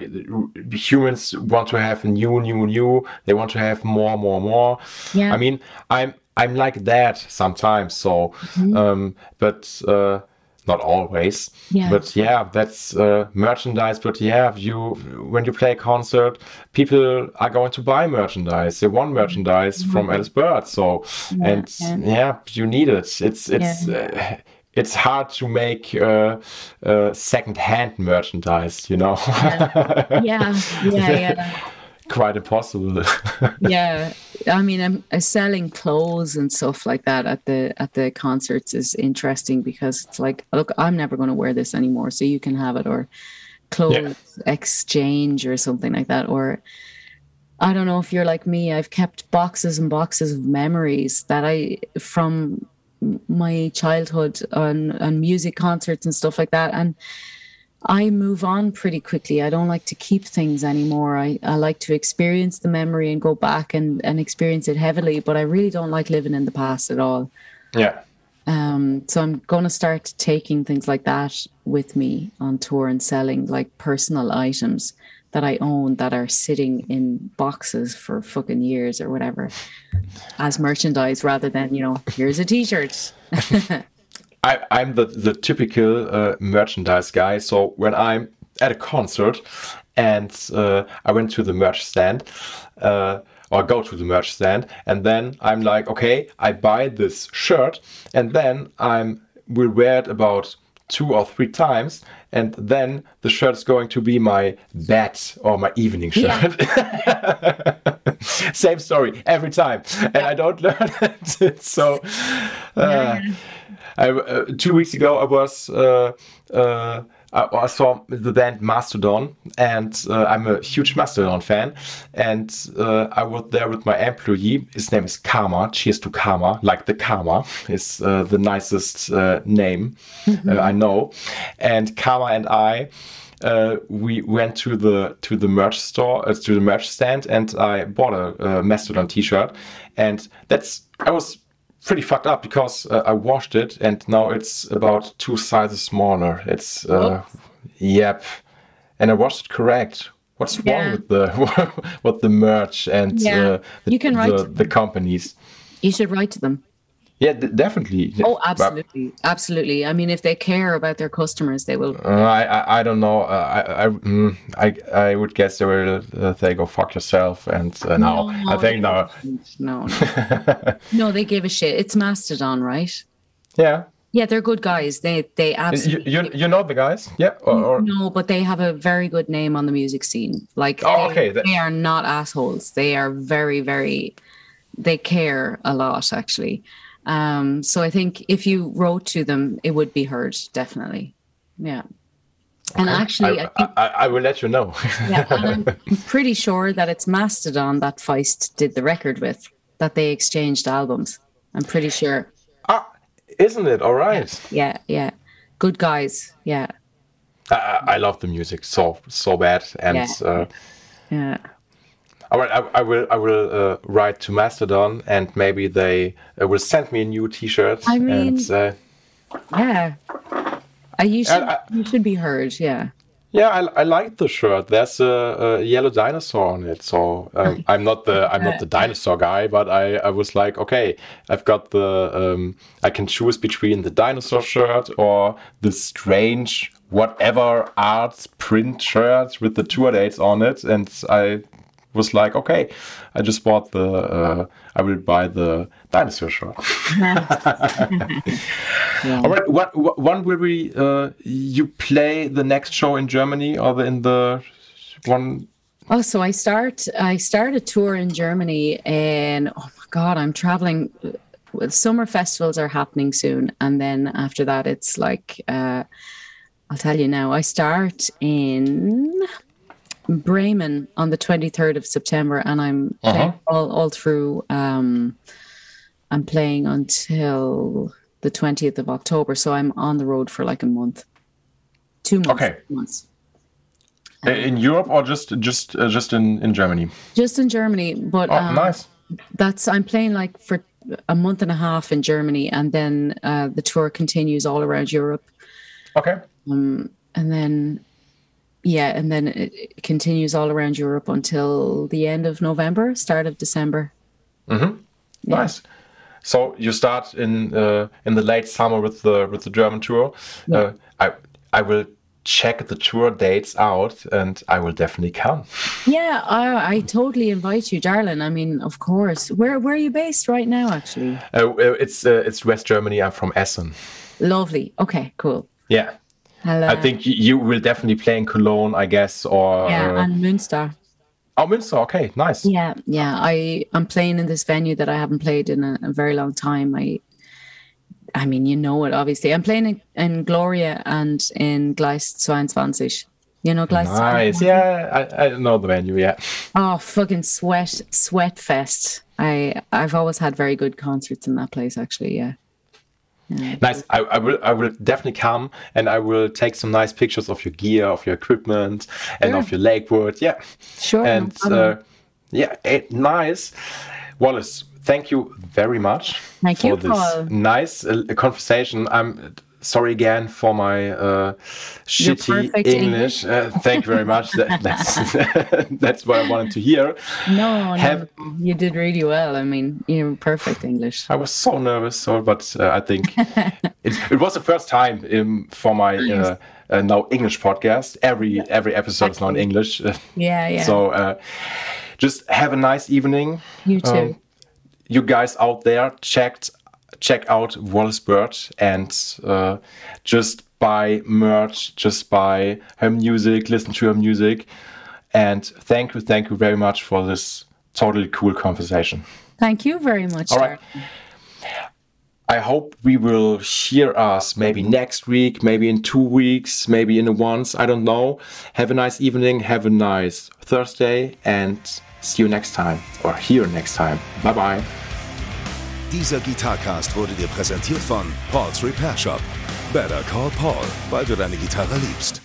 B: humans want to have new new new. They want to have more more more. Yeah. I mean i'm i'm like that sometimes so mm-hmm. um but uh not always yeah. but yeah that's uh, merchandise but yeah you when you play a concert people are going to buy merchandise they want merchandise mm-hmm. from Wallis Bird so yeah, and yeah. yeah. you need it it's it's uh, it's hard to make uh, uh, second-hand merchandise, you know.
C: yeah, yeah, yeah.
B: quite impossible.
C: yeah, I mean, I'm, I'm, selling clothes and stuff like that at the at the concerts is interesting because it's like, look, I'm never going to wear this anymore, so you can have it, or clothes yeah. exchange or something like that, or I don't know if you're like me. I've kept boxes and boxes of memories that I from my childhood on on music concerts and stuff like that, and I move on pretty quickly. I don't like to keep things anymore. I, I like to experience the memory and go back and, and experience it heavily, but I really don't like living in the past at all.
B: Yeah.
C: Um, so I'm going to start taking things like that with me on tour and selling like personal items that I own that are sitting in boxes for fucking years or whatever as merchandise rather than, you know, here's a t shirt.
B: I, am the, the typical uh, merchandise guy. So when I'm at a concert and uh, I went to the merch stand, uh, or go to the merch stand, and then I'm like, okay, I buy this shirt, and then I'm will wear it about two or three times, and then the shirt is going to be my bed or my evening shirt. Yeah. Same story every time, and I don't learn it. so. Uh, yeah. I, uh, two weeks ago, I was. Uh, uh, I, saw the band Mastodon, and uh, I'm a huge Mastodon fan. And uh, I was there with my employee. His name is Karma. Cheers to Karma, like the Karma is uh, the nicest name mm-hmm. I know. And Karma and I. Uh, we went to the to the merch store uh, to the merch stand and I bought a, a Mastodon T-shirt and that's I was pretty fucked up because uh, I washed it and now it's about two sizes smaller. It's uh, yep, and I washed it correct. What's yeah. wrong with the what the merch and yeah. uh, the,
C: you can write
B: the, the companies?
C: You should write to them.
B: Yeah, definitely.
C: Oh, absolutely, but, absolutely. I mean, if they care about their customers, they will.
B: Uh, I, I, I don't know. Uh, I, I, mm, I, I would guess they will. Uh, they go fuck yourself, and uh, now no, I think now.
C: No, no, no. They give a shit. It's Mastodon, right?
B: Yeah.
C: Yeah, they're good guys. They they absolutely.
B: You you, you know the guys, yeah? Or, or...
C: No, but they have a very good name on the music scene. Like,
B: oh,
C: they,
B: okay.
C: They are not assholes. They are very very. They care a lot, actually. Um, so I think if you wrote to them, it would be heard definitely. Yeah. Okay. And actually,
B: I, I, think, I, I, will let you know.
C: yeah, I'm pretty sure that it's Mastodon that Feist did the record with, that they exchanged albums. I'm pretty sure.
B: Ah, isn't it? All right.
C: Yeah, yeah. yeah. Good guys. Yeah.
B: I, I love the music so so bad, and
C: yeah. Uh, yeah.
B: All right, I, I will I will uh, write to Mastodon, and maybe they uh, will send me a new T-shirt.
C: I mean, and, uh, yeah, you should I, you should be heard. Yeah.
B: Yeah, I, I like the shirt. There's a, a yellow dinosaur on it, so um, I'm not the I'm not the dinosaur guy, but I, I was like, okay, I've got the um, I can choose between the dinosaur shirt or the strange whatever art print shirt with the tour dates on it, and I was like, okay, I just bought the, uh, I will buy the dinosaur shirt. yeah. All right, what, what, when will we, uh, you play the next show in Germany or the, in the one?
C: Oh, so I start, I start a tour in Germany and oh my God, I'm traveling. Summer festivals are happening soon. And then after that, it's like, uh, I'll tell you now, I start in Bremen on the 23rd of September, and I'm uh-huh. playing all, all through. Um, I'm playing until the 20th of October, so I'm on the road for like a month, two months.
B: Okay. Months. in Europe or just just uh, just in in Germany?
C: Just in Germany, but
B: oh, um, nice.
C: That's I'm playing like for a month and a half in Germany, and then uh, the tour continues all around Europe.
B: Okay.
C: Um, and then yeah, and then it continues all around Europe until the end of November, start of December.
B: Mm-hmm. Yeah. Nice. So you start in uh, in the late summer with the with the German tour. Yeah. Uh, I I will check the tour dates out, and I will definitely come.
C: Yeah, I, I totally invite you, darling. I mean, of course. Where where are you based right now? Actually,
B: uh, it's uh, it's West Germany. I'm from Essen.
C: Lovely. Okay, cool.
B: Yeah. Hello. I think you will definitely play in Cologne, I guess, or
C: yeah, uh, and Münster.
B: Oh, Münster. Okay, nice.
C: Yeah, yeah. I I'm playing in this venue that I haven't played in a, a very long time. I, I mean, you know it. Obviously, I'm playing in, in Gloria and in Gleis 22. You know, Gleis.
B: Nice. Yeah, I, I know the venue. Yeah.
C: Oh, fucking sweat, sweat fest. I I've always had very good concerts in that place. Actually, yeah.
B: Nice. I, I, will. I will definitely come, and I will take some nice pictures of your gear, of your equipment, and sure. of your lakeboard. Yeah.
C: Sure.
B: And uh, yeah, it, nice. Wallis, thank you very much
C: thank
B: for
C: you,
B: this
C: Paul.
B: nice uh, conversation. I'm sorry again for my uh, shitty English. English. Uh, thank you very much. that, that's that's what I wanted to hear.
C: No, Have, no, you did really well. I mean, you're perfect English.
B: I was so nervous, so but uh, I think it, it, was the first time for my uh, uh, now English podcast. Every every episode is now in English.
C: Yeah, yeah.
B: So uh, just have a nice evening.
C: You too. Um,
B: you guys out there checked check out Wallis Bird and uh, just buy merch, just buy her music, listen to her music. And thank you, thank you very much for this totally cool conversation.
C: Thank you very much.
B: All right. I hope we will hear us maybe next week, maybe in two weeks, maybe in a once. I don't know. Have a nice evening. Have a nice Thursday and see you next time or hear next time. Bye bye.
A: Dieser Gitarcast wurde dir präsentiert von Paul's Repair Shop. Better Call Paul, weil du deine Gitarre liebst.